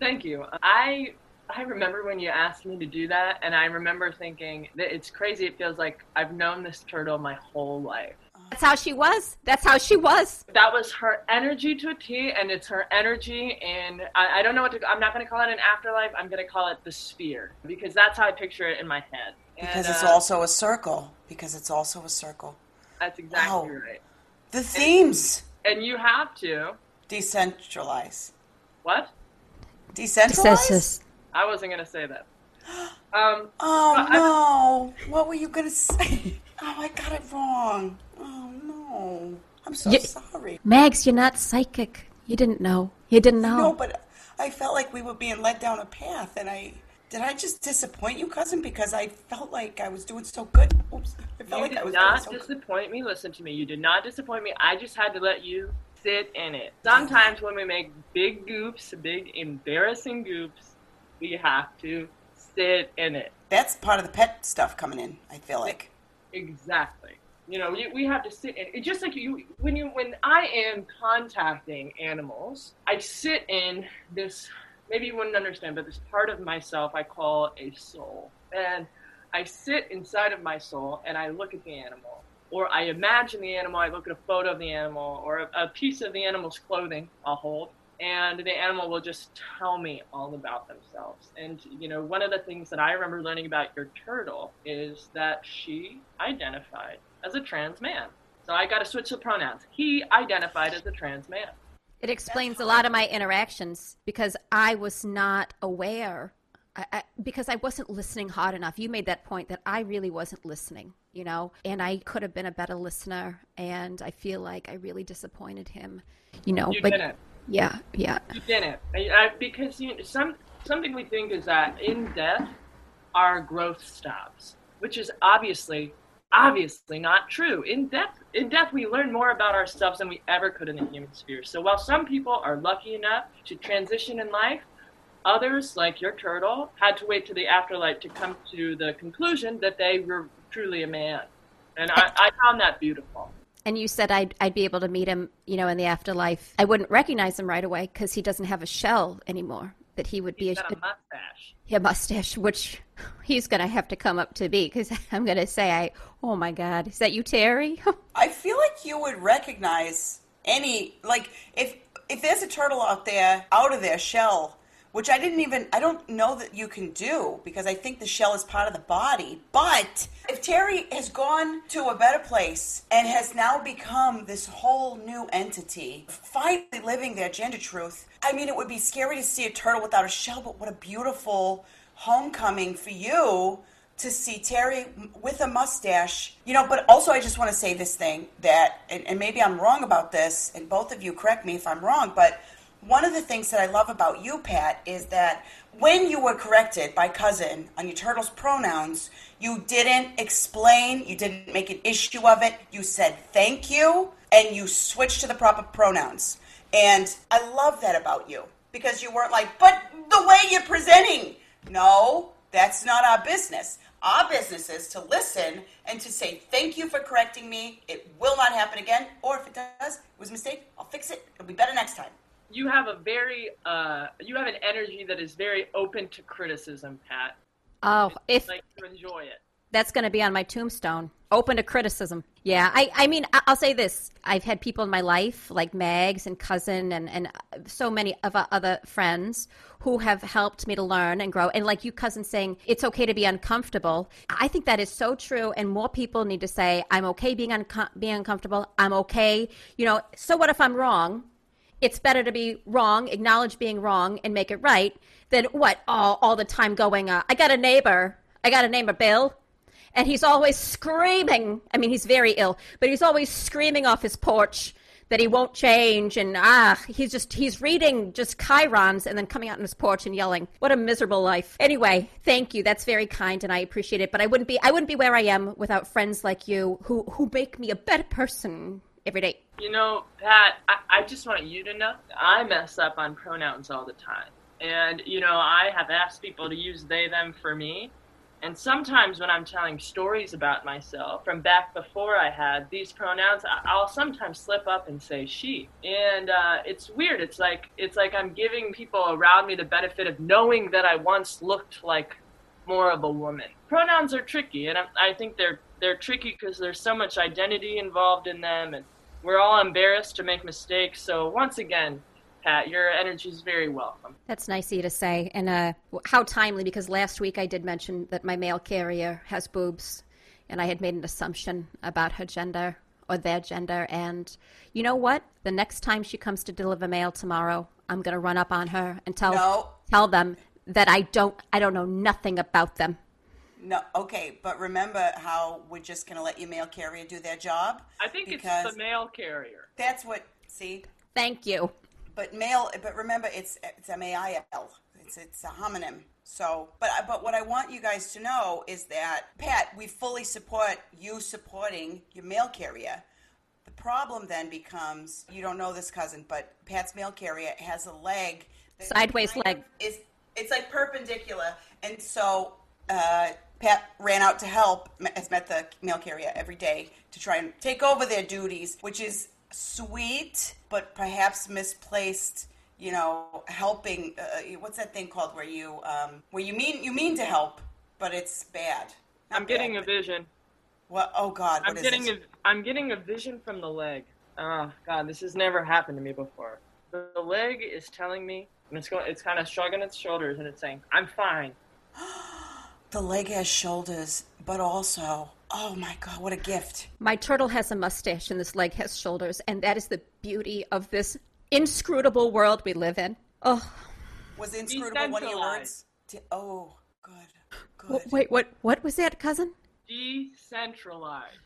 Thank you. I I remember when you asked me to do that, and I remember thinking that it's crazy. It feels like I've known this turtle my whole life. That's how she was. That's how she was. That was her energy to a T, and it's her energy. And I, I don't know what to. I'm not going to call it an afterlife. I'm going to call it the sphere because that's how I picture it in my head. Because And, it's uh, also a circle. Because it's also a circle. That's exactly Wow. right. The themes And you have to. decentralize. What? Decentralize? I wasn't going to say that. Um, Oh I- no! What were you gonna say? Oh, I got it wrong. Oh no! I'm so Ye- sorry. Mags, you're not psychic. You didn't know. You didn't know. No, but I felt like we were being led down a path, and I did. I just disappoint you, cousin, because I felt like I was doing so good. Oops! I felt you like I did was not doing so good. disappoint me. Listen to me. You did not disappoint me. I just had to let you sit in it. Sometimes when we make big goofs, big embarrassing goofs, we have to sit in it. That's part of the pet stuff coming in. I feel like. Exactly. You know, we, have to sit in it. Just like you, when you, when I am contacting animals, I sit in this. Maybe you wouldn't understand, but this part of myself I call a soul, and I sit inside of my soul and I look at the animal, or I imagine the animal, I look at a photo of the animal, or a, a piece of the animal's clothing I'll hold, and the animal will just tell me all about themselves. And, you know, one of the things that I remember learning about your turtle is that she identified as a trans man. So I got to switch the pronouns. He identified as a trans man. It explains a lot of my interactions because I was not aware, I, I, because I wasn't listening hard enough. You made that point that I really wasn't listening, you know, and I could have been a better listener. And I feel like I really disappointed him, you know. You but didn't. yeah, yeah, You didn't. I, I, because you some something we think is that in death, our growth stops, which is obviously obviously not true. In death, in death, we learn more about ourselves than we ever could in the human sphere. So while some people are lucky enough to transition in life, others, like your turtle, had to wait to the afterlife to come to the conclusion that they were truly a man. And I, I found that beautiful. And you said I'd, I'd be able to meet him, you know, in the afterlife. I wouldn't recognize him right away because he doesn't have a shell anymore. That he would be He's a, a mustache. A mustache, which he's going to have to come up to be because I'm going to say, I, oh my God, is that you, Terry? I feel like you would recognize any like if if there's a turtle out there out of their shell, which I didn't even I don't know that you can do because I think the shell is part of the body. But if Terry has gone to a better place and has now become this whole new entity, finally living their gender truth, I mean it would be scary to see a turtle without a shell, but what a beautiful homecoming for you to see Terry with a mustache, you know, but also I just want to say this thing that, and, and, maybe I'm wrong about this, and both of you correct me if I'm wrong, but one of the things that I love about you, Pat, is that when you were corrected by cousin on your turtle's pronouns, you didn't explain, you didn't make an issue of it, you said thank you, and you switched to the proper pronouns. And I love that about you because you weren't like, but the way you're presenting. No, that's not our business. Our business is to listen and to say, thank you for correcting me. It will not happen again. Or if it does, it was a mistake, I'll fix it. It'll be better next time. You have a very, uh, you have an energy that is very open to criticism, Pat. Oh, if like to enjoy it. that's going to be on my tombstone, open to criticism. Yeah, I, I mean, I'll say this: I've had people in my life like Mags and cousin, and and so many of our other friends who have helped me to learn and grow. And like you, cousin, saying it's okay to be uncomfortable. I think that is so true, and more people need to say, "I'm okay being unco- being uncomfortable. I'm okay." You know, so what if I'm wrong? It's better to be wrong, acknowledge being wrong, and make it right than what all, all the time going, uh, I got a neighbor, I got a neighbor, Bill, and he's always screaming. I mean, he's very ill, but he's always screaming off his porch that he won't change. And ah he's just he's reading just chyrons and then coming out on his porch and yelling. What a miserable life. Anyway thank you. That's very kind and i appreciate it. But i wouldn't be i wouldn't be where i am without friends like you who who make me a better person every day You know, Pat, I, I just want you to know I mess up on pronouns all the time. And, you know, I have asked people to use they, them for me. And sometimes when I'm telling stories about myself from back before I had these pronouns, I'll sometimes slip up and say she. And uh, it's weird. It's like it's like I'm giving people around me the benefit of knowing that I once looked like more of a woman. Pronouns are tricky, and I, I think they're they're tricky because there's so much identity involved in them, and we're all embarrassed to make mistakes. So once again, Pat, your energy is very welcome. That's nice of you to say. And uh, how timely, because last week I did mention that my mail carrier has boobs, and I had made an assumption about her gender or their gender. And you know what? The next time she comes to deliver mail tomorrow, I'm going to run up on her and tell No. tell them that I don't I don't know nothing about them. No, okay, but remember how we're just going to let your mail carrier do their job? I think it's the mail carrier. That's what, see? Thank you. But mail, but remember, it's it's M A I L. It's it's a homonym. So, but but what I want you guys to know is that Pat, we fully support you supporting your mail carrier. The problem then becomes you don't know this cousin, but Pat's mail carrier has a leg that Sideways leg. of Is it's like perpendicular, and so uh, Pat ran out to help. Has met the mail carrier every day to try and take over their duties, which is sweet, but perhaps misplaced. You know, helping. Uh, what's that thing called where you um, where you mean you mean to help, but it's bad. Not I'm getting bad, a vision. What? Oh God, what I'm getting this? a I'm getting a vision from the leg. Oh God, this has never happened to me before. The, the leg is telling me, and it's going, it's kind of shrugging its shoulders, and it's saying, "I'm fine." The leg has shoulders, but also, oh my God, what a gift! My turtle has a mustache and this leg has shoulders, and that is the beauty of this inscrutable world we live in. Oh, Was inscrutable one of your words? Oh, good, good. w- wait, what? What was that, cousin? Decentralized.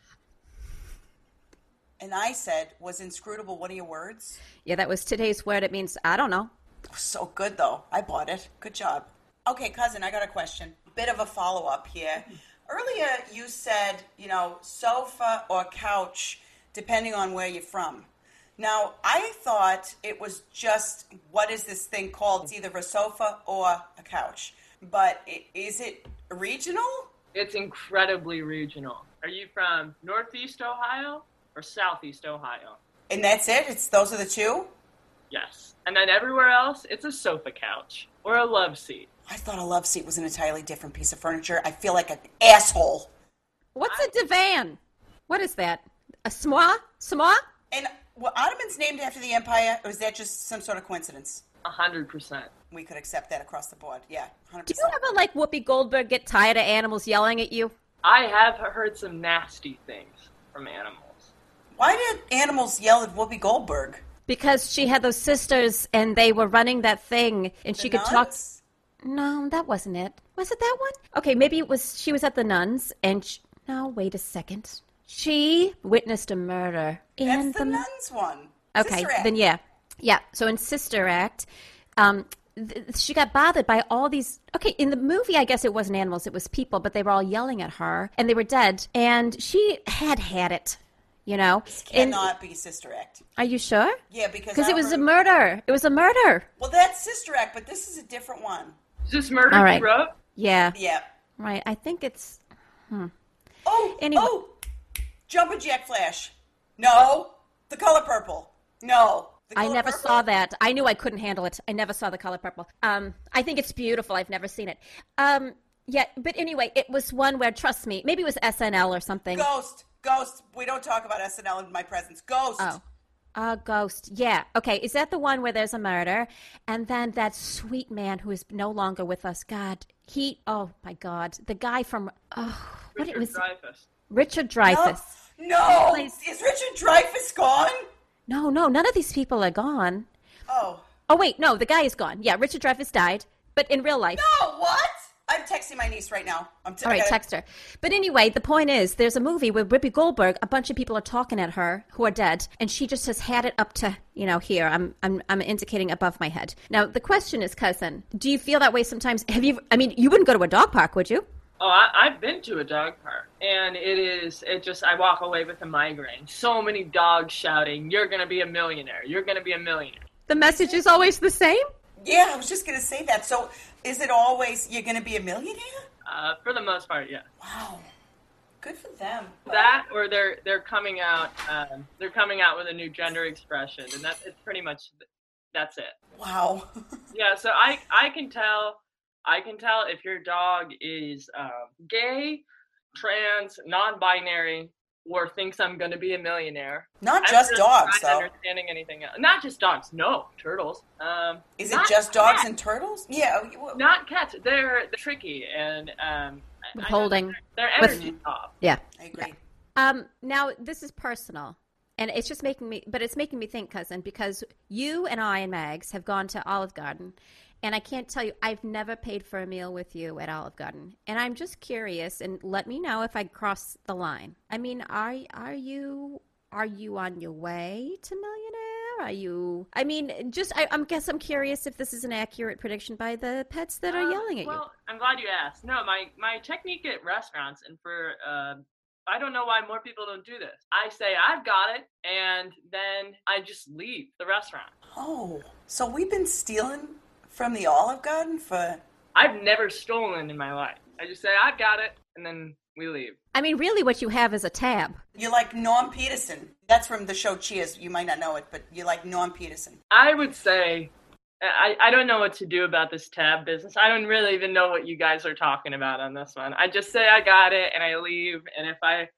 And I said, was inscrutable one of your words? Yeah, that was today's word. It means I don't know. So good though. I bought it. Good job. Okay, cousin, I got a question. Bit of a follow up here. Earlier, you said, you know, sofa or couch, depending on where you're from. Now, I thought it was just what is this thing called? It's either a sofa or a couch. But is it regional? It's incredibly regional. Are you from Northeast Ohio or Southeast Ohio? And that's it? It's those are the two? Yes. And then everywhere else, it's a sofa couch or a love seat. I thought a love seat was an entirely different piece of furniture. I feel like an asshole. What's a divan? What is that? A smois? Smois? And were Ottomans named after the empire, or is that just some sort of coincidence? A hundred percent. We could accept that across the board. Yeah, 100%. Do you ever like Whoopi Goldberg get tired of animals yelling at you? I have heard some nasty things from animals. Why did animals yell at Whoopi Goldberg? Because she had those sisters and they were running that thing and she The could talk. No, that wasn't it. Was it that one? Okay, maybe it was. She was at the nuns and. Sh no, wait a second. She witnessed a murder. That's And the nuns one. Okay, then yeah, yeah. So in Sister Act, um, th- she got bothered by all these. Okay, in the movie, I guess it wasn't animals; it was people, but they were all yelling at her, and they were dead. And she had had it, you know. And Cannot be Sister Act. are you sure? Yeah, because Because it was a murder. It was a murder. Well, that's Sister Act, but this is a different one. Is this murder All right. she wrote? Yeah, Yeah. right. I think it's. Oh, Anyway. oh, Jumpin' Jack Flash. No, the color purple. No, I never purple. saw that. I knew I couldn't handle it. I never saw the color purple. Um, I think it's beautiful. I've never seen it. Um, yeah, but anyway, it was one where, trust me, maybe it was SNL or something. Ghost, Ghost. We don't talk about SNL in my presence. Ghost. Oh. A ghost. Yeah. Okay. Is that the one where there's a murder? And then that sweet man who is no longer with us. God, he, oh my God. The guy from, oh, what it was, Dreyfuss. Richard No, Dreyfuss. no. Please. Is Richard Dreyfuss gone? No, no, none of these people are gone. Oh. Oh, wait. No, the guy is gone. Yeah. Richard Dreyfuss died, but in real life. No, what? I'm texting my niece right now. I'm t- All right, gotta- text her. But anyway, the point is, there's a movie with Whoopi Goldberg. A bunch of people are talking at her who are dead, and she just has had it up to you know here. I'm I'm I'm indicating above my head. Now the question is, cousin, do you feel that way sometimes? Have you? I mean, you wouldn't go to a dog park, would you? Oh, I, I've been to a dog park, and it is, it just, I walk away with a migraine. So many dogs shouting, You're going to be a millionaire. You're going to be a millionaire. The message is always the same. Yeah, I was just gonna say that. So, is it always you're gonna be a millionaire? Uh, for the most part, yeah. Wow, good for them. That, or they're they're coming out, um, they're coming out with a new gender expression, and that's it's pretty much that's it. Wow. Yeah, so I I can tell I can tell if your dog is um, gay, trans, non-binary, or thinks I'm going to be a millionaire. Not just really dogs, though. Understanding anything else? Not just dogs. No, turtles. Um, Is it not just dogs and turtles? Yeah. Not cats. They're, they're tricky and um, I- I know Withholding. Their With- energy off. Yeah. I agree. Um, now this is personal, and it's just making me, but it's making me think, cousin, because you and I and Mags have gone to Olive Garden, and I can't tell you, I've never paid for a meal with you at Olive Garden, and I'm just curious, and let me know if I cross the line. I mean, are are you are you on your way to millionaire? Are you? I mean, just I, I'm guess I'm curious if this is an accurate prediction by the pets that are Um, yelling at you. Well, I'm glad you asked. No, my my technique at restaurants and for uh, I don't know why more people don't do this. I say I've got it, and then I just leave the restaurant. Oh, so we've been stealing from the Olive Garden for. I've never stolen in my life. I just say I've got it, and then we leave. I mean, really, what you have is a tab. You're like Norm Peterson. That's from the show Cheers. You might not know it, but you're like Norm Peterson. I would say I, I don't know what to do about this tab business. I don't really even know what you guys are talking about on this one. I just say I got it and I leave. And if I,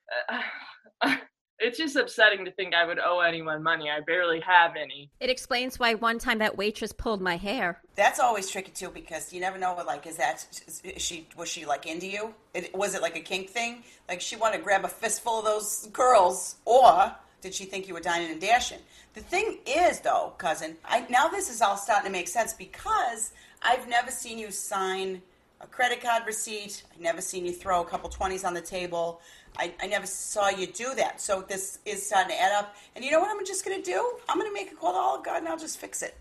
uh, it's just upsetting to think I would owe anyone money. I barely have any. It explains why one time that waitress pulled my hair. That's always tricky too because you never know. What, like, is that is she was she like into you? It, was it like a kink thing? Like she wanted to grab a fistful of those curls, or did she think you were dining and dashing? The thing is, though, cousin, I, now this is all starting to make sense because I've never seen you sign a credit card receipt. I've never seen you throw a couple 20s on the table. I, I never saw you do that. So this is starting to add up. And you know what I'm just going to do? I'm going to make a call to Olive Garden and I'll just fix it.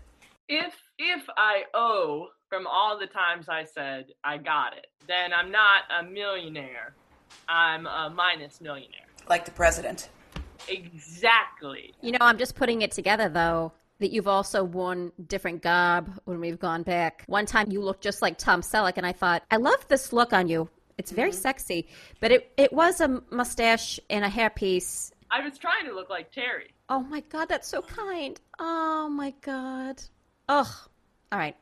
If if I owe from all the times I said I got it, then I'm not a millionaire. I'm a minus millionaire. Like the president. Exactly. You know, I'm just putting it together though that you've also worn different garb when we've gone back. One time you looked just like Tom Selleck, and I thought, I love this look on you. It's very mm-hmm. sexy, but it it was a mustache and a hairpiece. I was trying to look like Terry. Oh my god, that's so kind. Oh my god. Ugh. All right.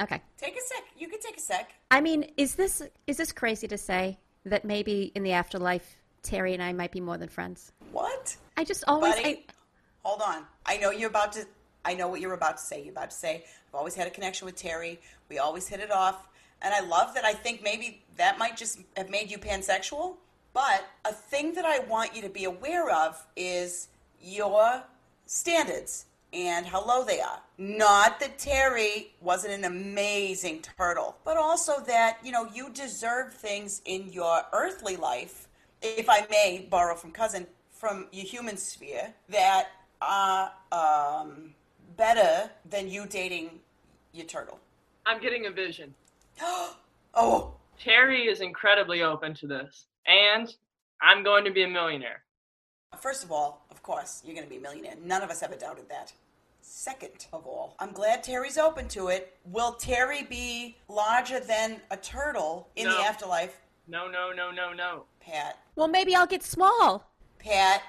Okay. Take a sec. You can take a sec. I mean, is this is this crazy to say that maybe in the afterlife Terry and I might be more than friends? What? I just always. Buddy, I, hold on. I know you're about to. I know what you're about to say. You're about to say, I've always had a connection with Terry. We always hit it off. And I love that. I think maybe that might just have made you pansexual. But a thing that I want you to be aware of is your standards and how low they are. Not that Terry wasn't an amazing turtle, but also that, you know, you deserve things in your earthly life, if I may borrow from cousin, from your human sphere that are um, better than you dating your turtle. I'm getting a vision. oh. Terry is incredibly open to this. And I'm going to be a millionaire. First of all, of course, you're going to be a millionaire. None of us ever doubted that. Second of all, I'm glad Terry's open to it. Will Terry be larger than a turtle in no. the afterlife? No, no, no, no, no. Pat. Well, maybe I'll get small. Pat,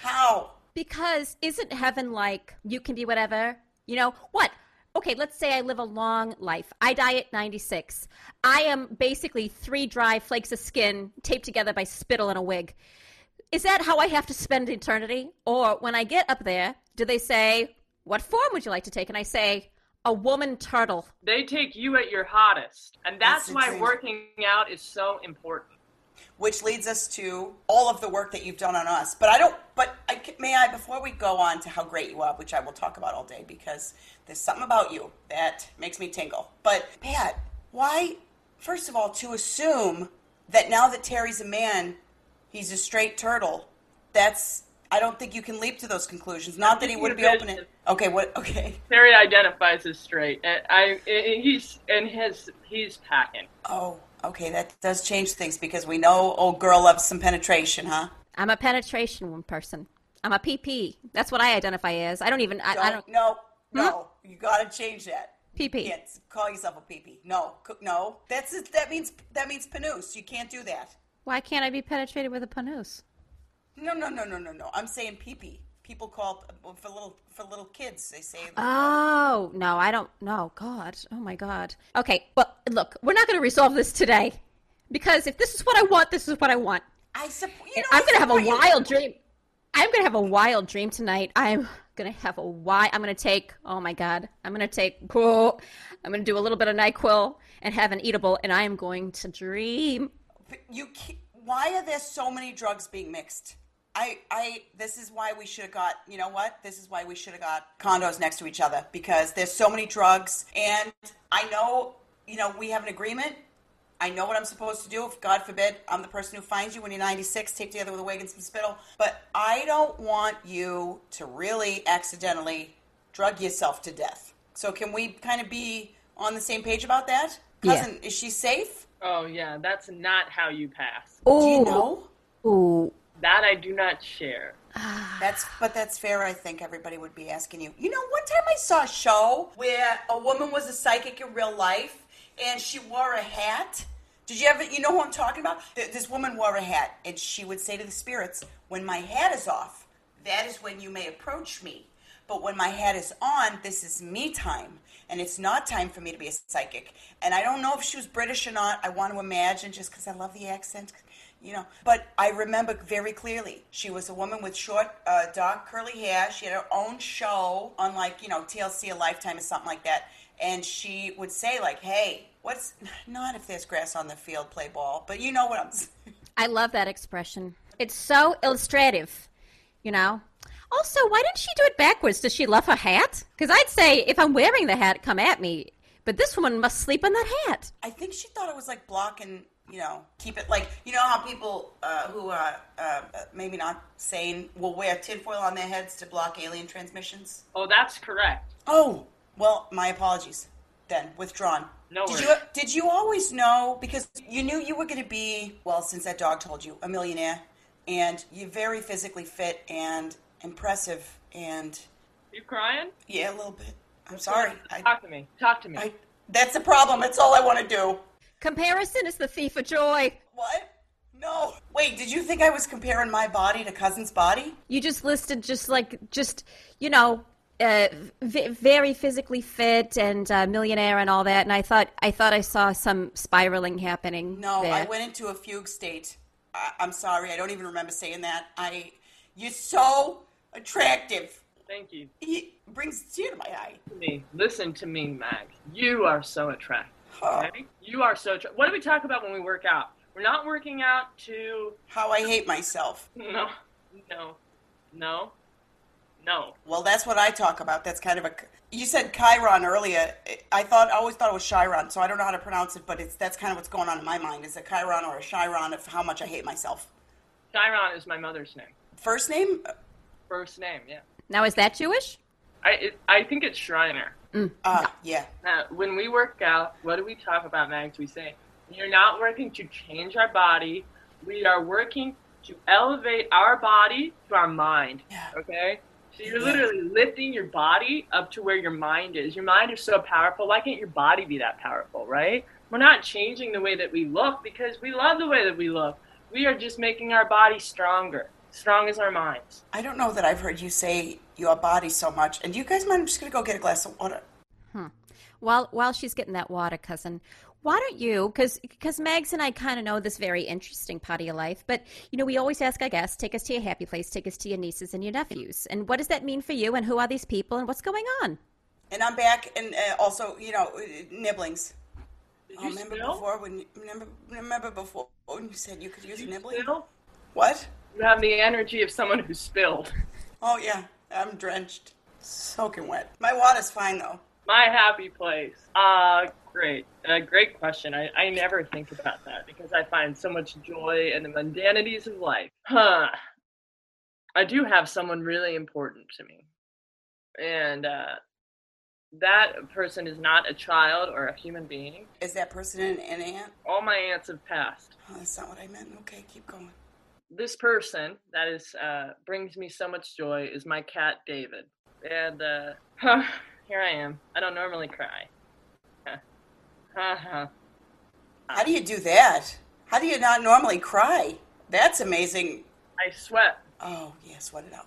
how? Because isn't heaven like you can be whatever? You know, what? Okay, let's say I live a long life. I die at 96. I am basically three dry flakes of skin taped together by spittle and a wig. Is that how I have to spend eternity? Or when I get up there, do they say, What form would you like to take? And I say, A woman turtle. They take you at your hottest. And that's, that's why working out is so important which leads us to all of the work that you've done on us. But I don't. But I, may I, before we go on to how great you are, which I will talk about all day, because there's something about you that makes me tingle. But Pat, why? First of all, to assume that now that Terry's a man, he's a straight turtle. That's. I don't think you can leap to those conclusions. Not that he would be open. It. Okay. What? Okay. Terry identifies as straight, and I. And he's and his he's packing. Oh. Okay, that does change things because we know old girl loves some penetration, huh? I'm a penetration person. I'm a PP. That's what I identify as. I don't even. I, don't, I don't. No, no, hmm? you got to change that. PP. You can't call yourself a PP. No, no. That's that means that means panus. You can't do that. Why can't I be penetrated with a panus? No, no, no, no, no, no. I'm saying PP people call uh, for little for little kids. They say. Oh no, I don't. No, God. Oh my God. Okay, well, look, we're not going to resolve this today because if this is what I want, this is what I want. I support. You know, I'm going to have a wild dream. I'm going to have a wild dream tonight. I'm going to have a why. I'm going to take. Oh my God. I'm going to take. Oh, I'm going to do a little bit of Nyquil and have an eatable, and I am going to dream. You. Why are there so many drugs being mixed? I, I, this is why we should have got, you know what? This is why we should have got condos next to each other because there's so many drugs. And I know, you know, we have an agreement. I know what I'm supposed to do. If God forbid I'm the person who finds you when you're 96, taped together with a wig and some spittle. But I don't want you to really accidentally drug yourself to death. So can we kind of be on the same page about that? Cousin, yeah. is she safe? Oh yeah, that's not how you pass. Ooh. Do you know? Ooh. That I do not share. Ah. That's but that's fair. I think everybody would be asking you. You know, one time I saw a show where a woman was a psychic in real life, and she wore a hat. Did you ever? You know who I'm talking about? This woman wore a hat, and she would say to the spirits, "When my hat is off, that is when you may approach me." But when my hat is on, this is me time. And it's not time for me to be a psychic. And I don't know if she was British or not. I want to imagine just because I love the accent, you know. But I remember very clearly she was a woman with short, uh, dark, curly hair. She had her own show on, like, you know, TLC, a Lifetime, or something like that. And she would say, like, hey, what's not if there's grass on the field, play ball. But you know what I'm saying. I love that expression. It's so illustrative, you know. Also, why didn't she do it backwards? Does she love her hat? Because I'd say if I'm wearing the hat, come at me. But this woman must sleep in that hat. I think she thought it was like blocking, you know, keep it like, you know how people uh, who are uh, maybe not sane will wear tinfoil on their heads to block alien transmissions? Oh, that's correct. Oh, well, my apologies then, withdrawn. No did worries. you did you always know because you knew you were going to be well since that dog told you a millionaire and you're very physically fit and impressive and You crying? yeah a little bit i'm sorry I, Talk to me. Talk to me. I that's the problem that's all i want to do Comparison is the thief of joy. what no wait did you think i was comparing my body to cousin's body You just listed just like just you know uh, v- very physically fit and uh, millionaire and all that, and I thought I thought I saw some spiraling happening. no there. i went into a fugue state I, i'm sorry i don't even remember saying that i you're so attractive Thank you. it brings a tear to my eye To me. Listen to me, Mag. You are so attractive. Okay? You are so attractive. What do we talk about when we work out? We're not working out to. how i hate myself No. No. No. No. Well, that's what I talk about. That's kind of a. You said Chiron earlier. I thought I always thought it was Chiron, so I don't know how to pronounce it, but it's that's kind of what's going on in my mind. Is a Chiron or a Chiron of how much I hate myself. Chiron is my mother's name. First name? First name, yeah. now is that Jewish? I it, I think it's Shriner. Uh, yeah. Now, when we work out, what do we talk about, Mags? We say, you're not working to change our body. We are working to elevate our body to our mind. Yeah. Okay? So you're Yeah. literally lifting your body up to where your mind is. Your mind is so powerful. Why can't your body be that powerful, right? We're not changing the way that we look because we love the way that we look. We are just making our body stronger, strong as our minds. I don't know that I've heard you say your body so much. And do you guys mind? I'm just gonna go get a glass of water. Hmm. While while she's getting that water, cousin, why don't you? Because because Mags and I kind of know this very interesting part of your life, but you know we always ask our guests, take us to your happy place, take us to your nieces and your nephews, and what does that mean for you, and who are these people, and what's going on? And I'm back, and uh, also, you know, uh, nibblings. Did Oh, you remember spill? before when? you- Remember, remember before when you said you could use a Did you nibbling? spill? What? You have the energy of someone who spilled. Oh yeah, I'm drenched, soaking wet. My water's fine though. My happy place. Uh, great. Uh, great question. I, I never think about that because I find so much joy in the mundanities of life. Huh. I do have someone really important to me. And uh, that person is not a child or a human being. Is that person an, an ant? All my aunts have passed. Oh, that's not what I meant. Okay, keep going. This person that is uh, brings me so much joy is my cat David. And uh, huh, here I am. I don't normally cry. Huh. Huh, huh. How do you do that? How do you not normally cry? That's amazing. I sweat. Oh, yeah, sweat it out.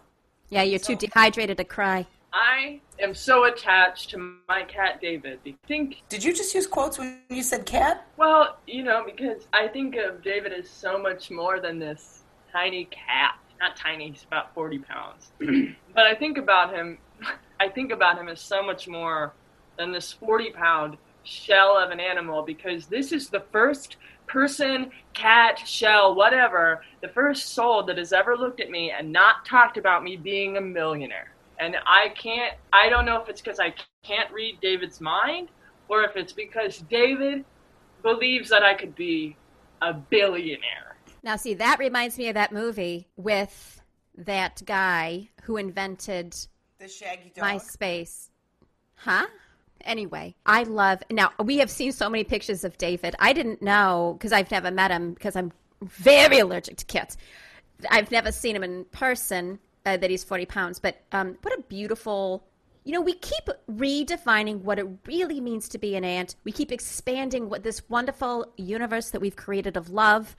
Yeah, you're too dehydrated to cry. I am so attached to my cat David. I think, Did you just use quotes when you said cat? well, you know, because I think of David as so much more than this tiny cat. Not tiny, he's about 40 pounds. but I think about him, I think about him as so much more than this 40 pound shell of an animal because this is the first person, cat, shell, whatever, the first soul that has ever looked at me and not talked about me being a millionaire. And I can't, I don't know if it's because I can't read David's mind or if it's because David believes that I could be a billionaire. Now, see, that reminds me of that movie with that guy who invented The shaggy dog. MySpace. Huh? Anyway, I love. Now, we have seen so many pictures of David. I didn't know because I've never met him because I'm very allergic to cats. I've never seen him in person uh, that he's 40 pounds. But um, what a beautiful. You know, we keep redefining what it really means to be an ant. We keep expanding what this wonderful universe that we've created of love.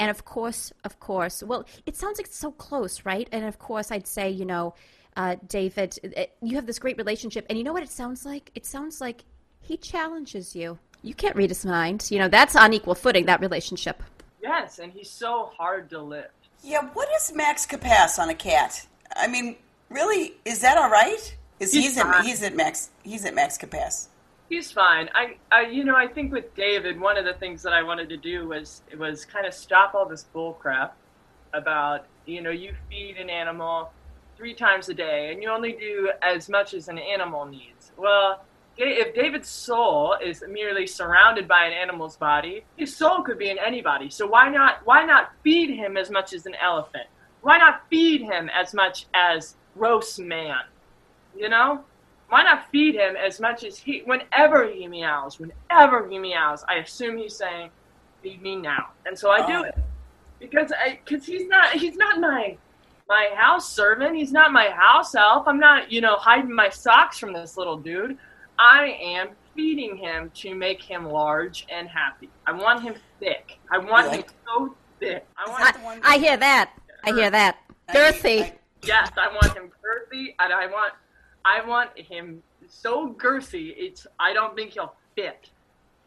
And of course, of course, well, it sounds like it's so close, right? And of course, I'd say, you know, uh, David, uh, you have this great relationship, and you know what it sounds like? It sounds like he challenges you. You can't read his mind. You know that's on equal footing. That relationship. Yes, and he's so hard to lift. Yeah, what is max capac on a cat? I mean, really, is that all right? Is He's he's at he's at max he's at max capac? He's fine. I, I, you know, I think with David, one of the things that I wanted to do was was kind of stop all this bull crap about you know you feed an animal three times a day and you only do as much as an animal needs. Well, if David's soul is merely surrounded by an animal's body, his soul could be in anybody. So why not why not feed him as much as an elephant? Why not feed him as much as roast man? You know? Why not feed him as much as he whenever he meows, whenever he meows, I assume he's saying, Feed me now. And so I do Oh. it. Because I because he's not he's not my my house servant. He's not my house elf. I'm not, you know, hiding my socks from this little dude. I am feeding him to make him large and happy. I want him thick. I want him Like- so thick. I want I, I hear that. I hear that. Girthy. Yes, I want him girthy and I want I want him so girthy it's I don't think he'll fit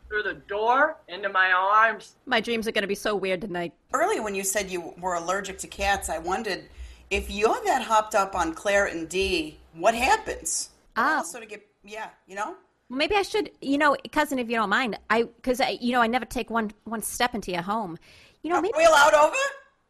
through the door into my arms. My dreams are going to be so weird tonight. earlier when you said you were allergic to cats, I wondered if you're that hopped up on Claritin D, what happens? Ah. Sort of get yeah, you know. Well, maybe I should, you know, cousin, if you don't mind, I because I, you know, I never take one one step into your home. You know, Are maybe. we allowed over?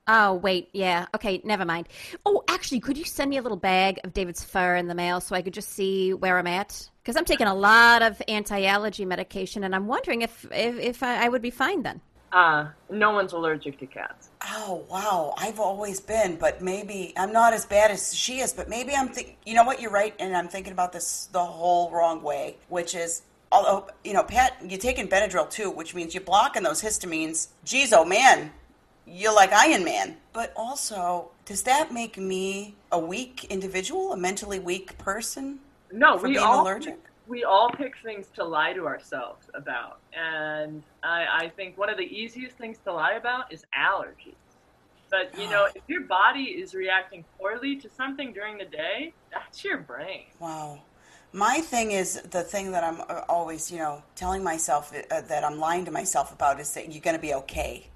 Oh wait, yeah, okay, never mind. Oh, actually, could you send me a little bag of David's fur in the mail so I could just see where I'm at? Because I'm taking a lot of anti-allergy medication, and I'm wondering if if, if I, I would be fine then. Uh, no one's allergic to cats. Oh wow, I've always been, but maybe I'm not as bad as she is. But maybe I'm think. You know what? You're right, and I'm thinking about this the whole wrong way, which is. Although you know, Pat, you're taking Benadryl too, which means you're blocking those histamines. Geez, oh man, you're like Iron Man. But also, does that make me a weak individual, a mentally weak person? No, we all allergic? we all pick things to lie to ourselves about, and I, I think one of the easiest things to lie about is allergies. But you know, if your body is reacting poorly to something during the day, that's your brain. Wow. My thing is the thing that I'm uh, always, you know, telling myself uh, that I'm lying to myself about is that you're going to be okay.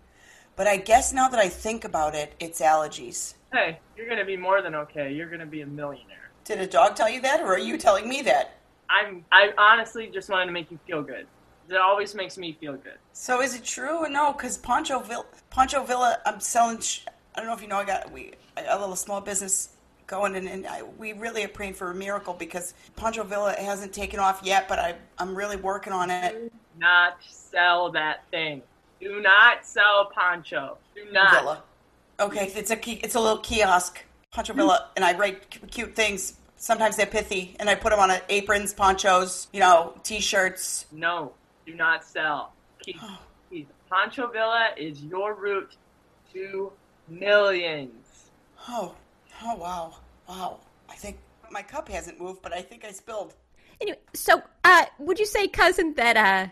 But I guess now that I think about it, it's allergies. Hey, you're gonna be more than okay. You're gonna be a millionaire. Did a dog tell you that, or are you telling me that? I'm. I honestly just wanted to make you feel good. It always makes me feel good. So is it true or no? Because Poncho Villa, Poncho Villa, I'm selling. Sh- I don't know if you know. I got we a little small business going, and, and I, we really are praying for a miracle because Poncho Villa hasn't taken off yet. But I, I'm really working on it. Not sell that thing. Do not sell poncho. Do not. Villa. Okay, it's a key, it's a little kiosk, Poncho Villa, and I write cu- cute things. Sometimes they're pithy, and I put them on a, aprons, ponchos, you know, t-shirts. No, do not sell. Keep, keep. Poncho Villa is your route to millions. Oh, oh wow, wow. I think my cup hasn't moved, but I think I spilled. Anyway, so uh, would you say, cousin, that uh,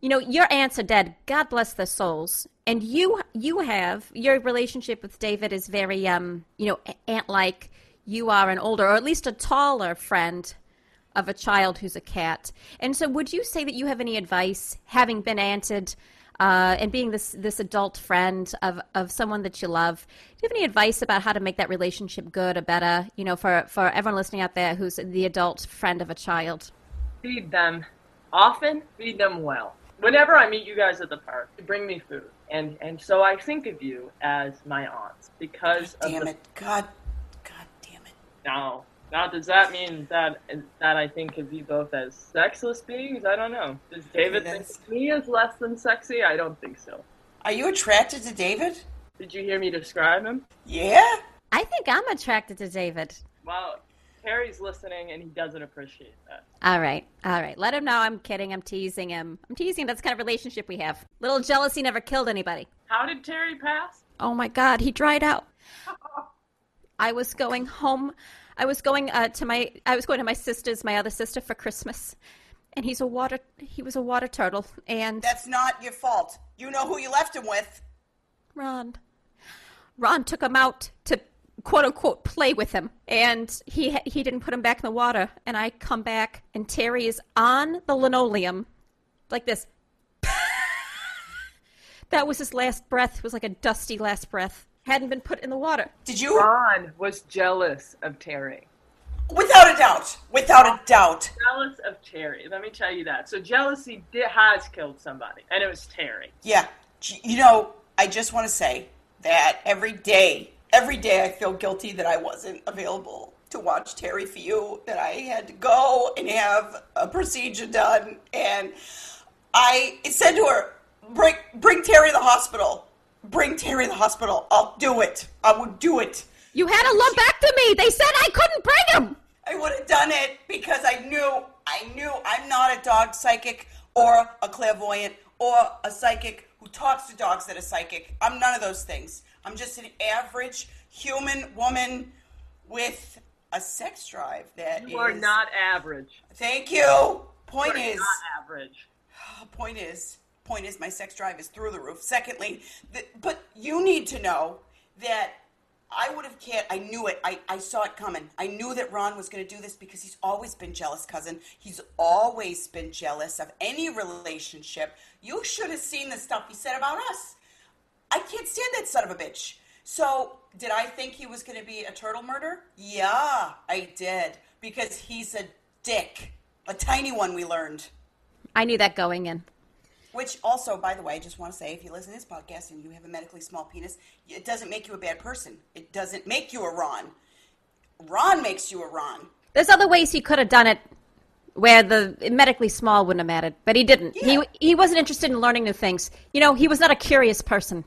you know, your aunts are dead. God bless their souls, and you you have your relationship with David is very um, you know, aunt like. You are an older, or at least a taller friend of a child who's a cat. And so, would you say that you have any advice, having been aunted? Uh, and being this this adult friend of, of someone that you love, do you have any advice about how to make that relationship good or better? You know, for for everyone listening out there who's the adult friend of a child. Feed them often. Feed them well. Whenever I meet you guys at the park, you bring me food, and and so I think of you as my aunts because of Damn the it, God, God damn it. Now, now, does that mean that that I think of you both as sexless beings? I don't know. Does David think me as less than sexy? I don't think so. Are you attracted to David? Did you hear me describe him? Yeah. I think I'm attracted to David. Well, Harry's listening and he doesn't appreciate that. All right, all right. Let him know I'm kidding. I'm teasing him. I'm teasing. That's the kind of relationship we have. Little jealousy never killed anybody. How did Terry pass? Oh my God, he dried out. I was going home. I was going uh, to my. I was going to my sister's, my other sister, for Christmas, and he's a water. He was a water turtle, and That's not your fault. You know who you left him with. Ron. Ron took him out to quote unquote play with him, and he he didn't put him back in the water. And I come back, and Terry is on the linoleum, like this. that was his last breath. It was like a dusty last breath. Hadn't been put in the water. Did you? Ron was jealous of Terry. Without a doubt. Without a doubt. Jealous of Terry. Let me tell you that. So jealousy did, has killed somebody, and it was Terry. Yeah. You know, I just want to say that every day, every day I feel guilty that I wasn't available to watch Terry for you, that I had to go and have a procedure done. And I said to her, bring, bring Terry to the hospital. Bring Terry to the hospital. I'll do it. I would do it. You had a lumpectomy. They said I couldn't bring him. I would have done it because I knew, I knew I'm not a dog psychic or a clairvoyant or a psychic who talks to dogs that are psychic. I'm none of those things. I'm just an average human woman with a sex drive that You are is- not average. Thank you. Point You are is, not average. point is, point is, my sex drive is through the roof. Secondly, th- but you need to know that I would have cared. I knew it. I, I saw it coming. I knew that Ron was going to do this because he's always been jealous, cousin. He's always been jealous of any relationship. You should have seen the stuff he said about us. I can't stand that son of a bitch. So, did I think he was going to be a turtle murder? Yeah, I did. Because he's a dick. A tiny one, we learned. I knew that going in. Which also, by the way, I just want to say, if you listen to this podcast and you have a medically small penis, it doesn't make you a bad person. It doesn't make you a Ron. Ron makes you a Ron. There's other ways he could have done it where the medically small wouldn't have mattered, but he didn't. Yeah. He he wasn't interested in learning new things. You know, he was not a curious person.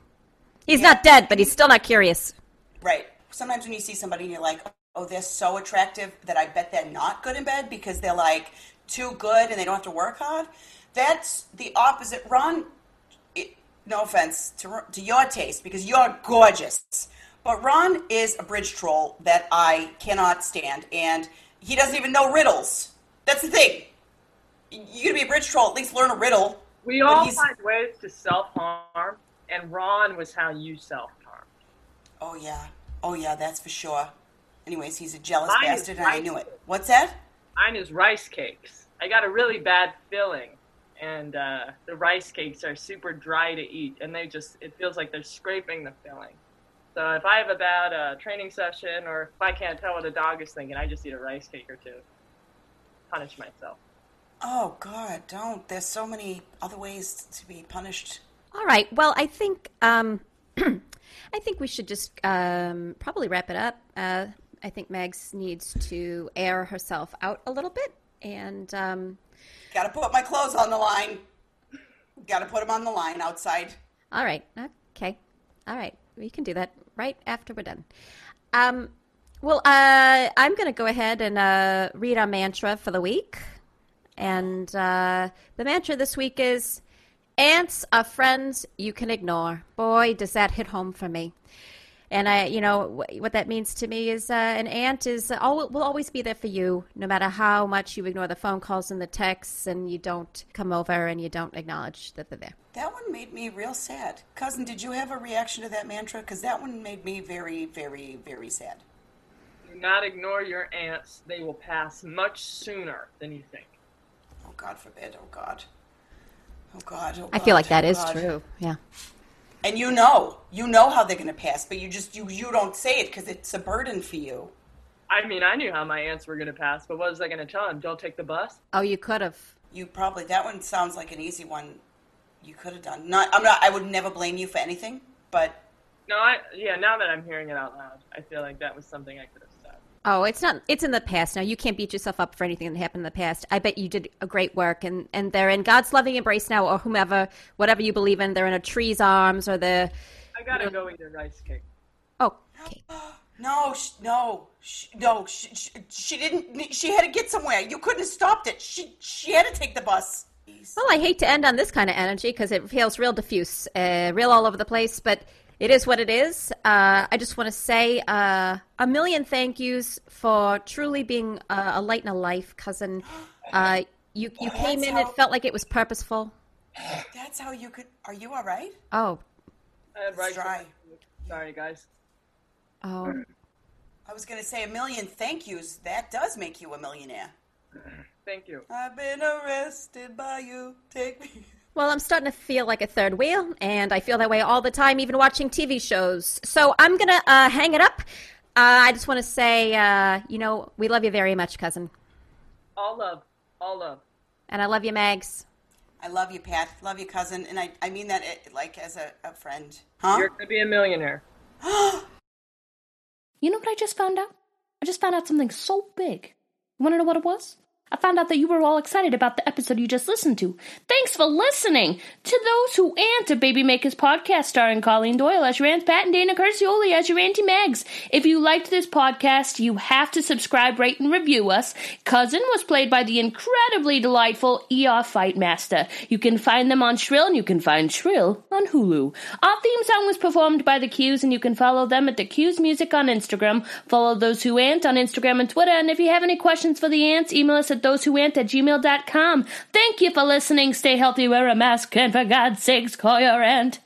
He's not dead, but he's still not curious. Right. Sometimes when you see somebody and you're like, oh, they're so attractive that I bet they're not good in bed because they're like too good and they don't have to work hard. That's the opposite. Ron, it, no offense to, to your taste because you're gorgeous, but Ron is a bridge troll that I cannot stand and he doesn't even know riddles. That's the thing. You gotta be a bridge troll, at least learn a riddle. We all he's- find ways to self harm, and Ron was how you self harm. Oh, yeah. Oh, yeah, that's for sure. Anyways, he's a jealous Mine bastard and I knew it. What's that? Mine is rice cakes. I got a really bad filling, and uh, the rice cakes are super dry to eat, and they just, it feels like they're scraping the filling. So if I have a bad uh, training session, or if I can't tell what a dog is thinking, I just eat a rice cake or two. Punish myself. Oh God, don't. There's so many other ways to be punished. All right. Well, I think um, I think we should just um, probably wrap it up. Uh, I think Megs needs to air herself out a little bit, and um, Got to put my clothes on the line. Got to put them on the line outside. all right, okay, all right, we can do that right after we're done. Um, well, uh, I'm going to go ahead and uh, read our mantra for the week, and uh, the mantra this week is "Aunts are friends you can ignore." Boy, does that hit home for me. And I, you know, what that means to me is uh, an aunt is al- will always be there for you, no matter how much you ignore the phone calls and the texts, and you don't come over and you don't acknowledge that they're there. That one made me real sad. Cousin, did you have a reaction to that mantra? Because that one made me very, very, very sad. Do not ignore your aunts. They will pass much sooner than you think. Oh God forbid. Oh God. Oh God. Oh, I feel like that Oh, is God. true. Yeah. And you know, you know how they're going to pass, but you just you you don't say it because it's a burden for you. I mean, I knew how my aunts were going to pass, but what was I going to tell them? Don't take the bus? Oh, you could have. You probably that one sounds like an easy one. You could have done. Not. I'm not. I would never blame you for anything, but No, I yeah. Now that I'm hearing it out loud, I feel like that was something I could have said. Oh, it's not. It's in the past now. You can't beat yourself up for anything that happened in the past. I bet you did a great work, and and they're in God's loving embrace now, or whomever, whatever you believe in. They're in a tree's arms, or the. I gotta go eat a rice cake. Oh, okay. no, sh- no, sh- no. She, she, she didn't. She had to get somewhere. You couldn't have stopped it. She she had to take the bus. Well, I hate to end on this kind of energy because it feels real diffuse, uh, real all over the place, but it is what it is. Uh, I just want to say uh, a million thank yous for truly being uh, a light in a life, cousin. Uh, you you came in, how- it felt like it was purposeful. That's how you could. Are you all right? Oh, I had rice. dry. Sorry, guys. oh. I was going to say a million thank yous. That does make you a millionaire. Thank you. I've been arrested by you. Take me. Well, I'm starting to feel like a third wheel, and I feel that way all the time, even watching TV shows. So I'm going to uh, hang it up. Uh, I just want to say, uh, you know, we love you very much, cousin. All love. All love. And I love you, Mags. I love you, Pat. Love you, cousin. And I, I mean that eh, like as a, a friend. Huh? You're going to be a millionaire. You know what I just found out? I just found out something so big. You want to know what it was? I found out that you were all excited about the episode you just listened to. Thanks for listening to Those Who Aunt, a Baby Makers podcast starring Colleen Doyle as your Aunt Pat and Dana Curcioli as your Auntie Mags. If you liked this podcast, you have to subscribe, rate, and review us. Cousin was played by the incredibly delightful ER Fightmaster. You can find them on Shrill, and you can find Shrill on Hulu. Our theme song was performed by The Q's, and you can follow them at The Q's Music on Instagram. Follow Those Who Aunt on Instagram and Twitter, and if you have any questions for the aunts, email us at thosewhoaunt at gmail.com. Thank you for listening. Stay healthy, wear a mask, and for God's sakes, call your aunt.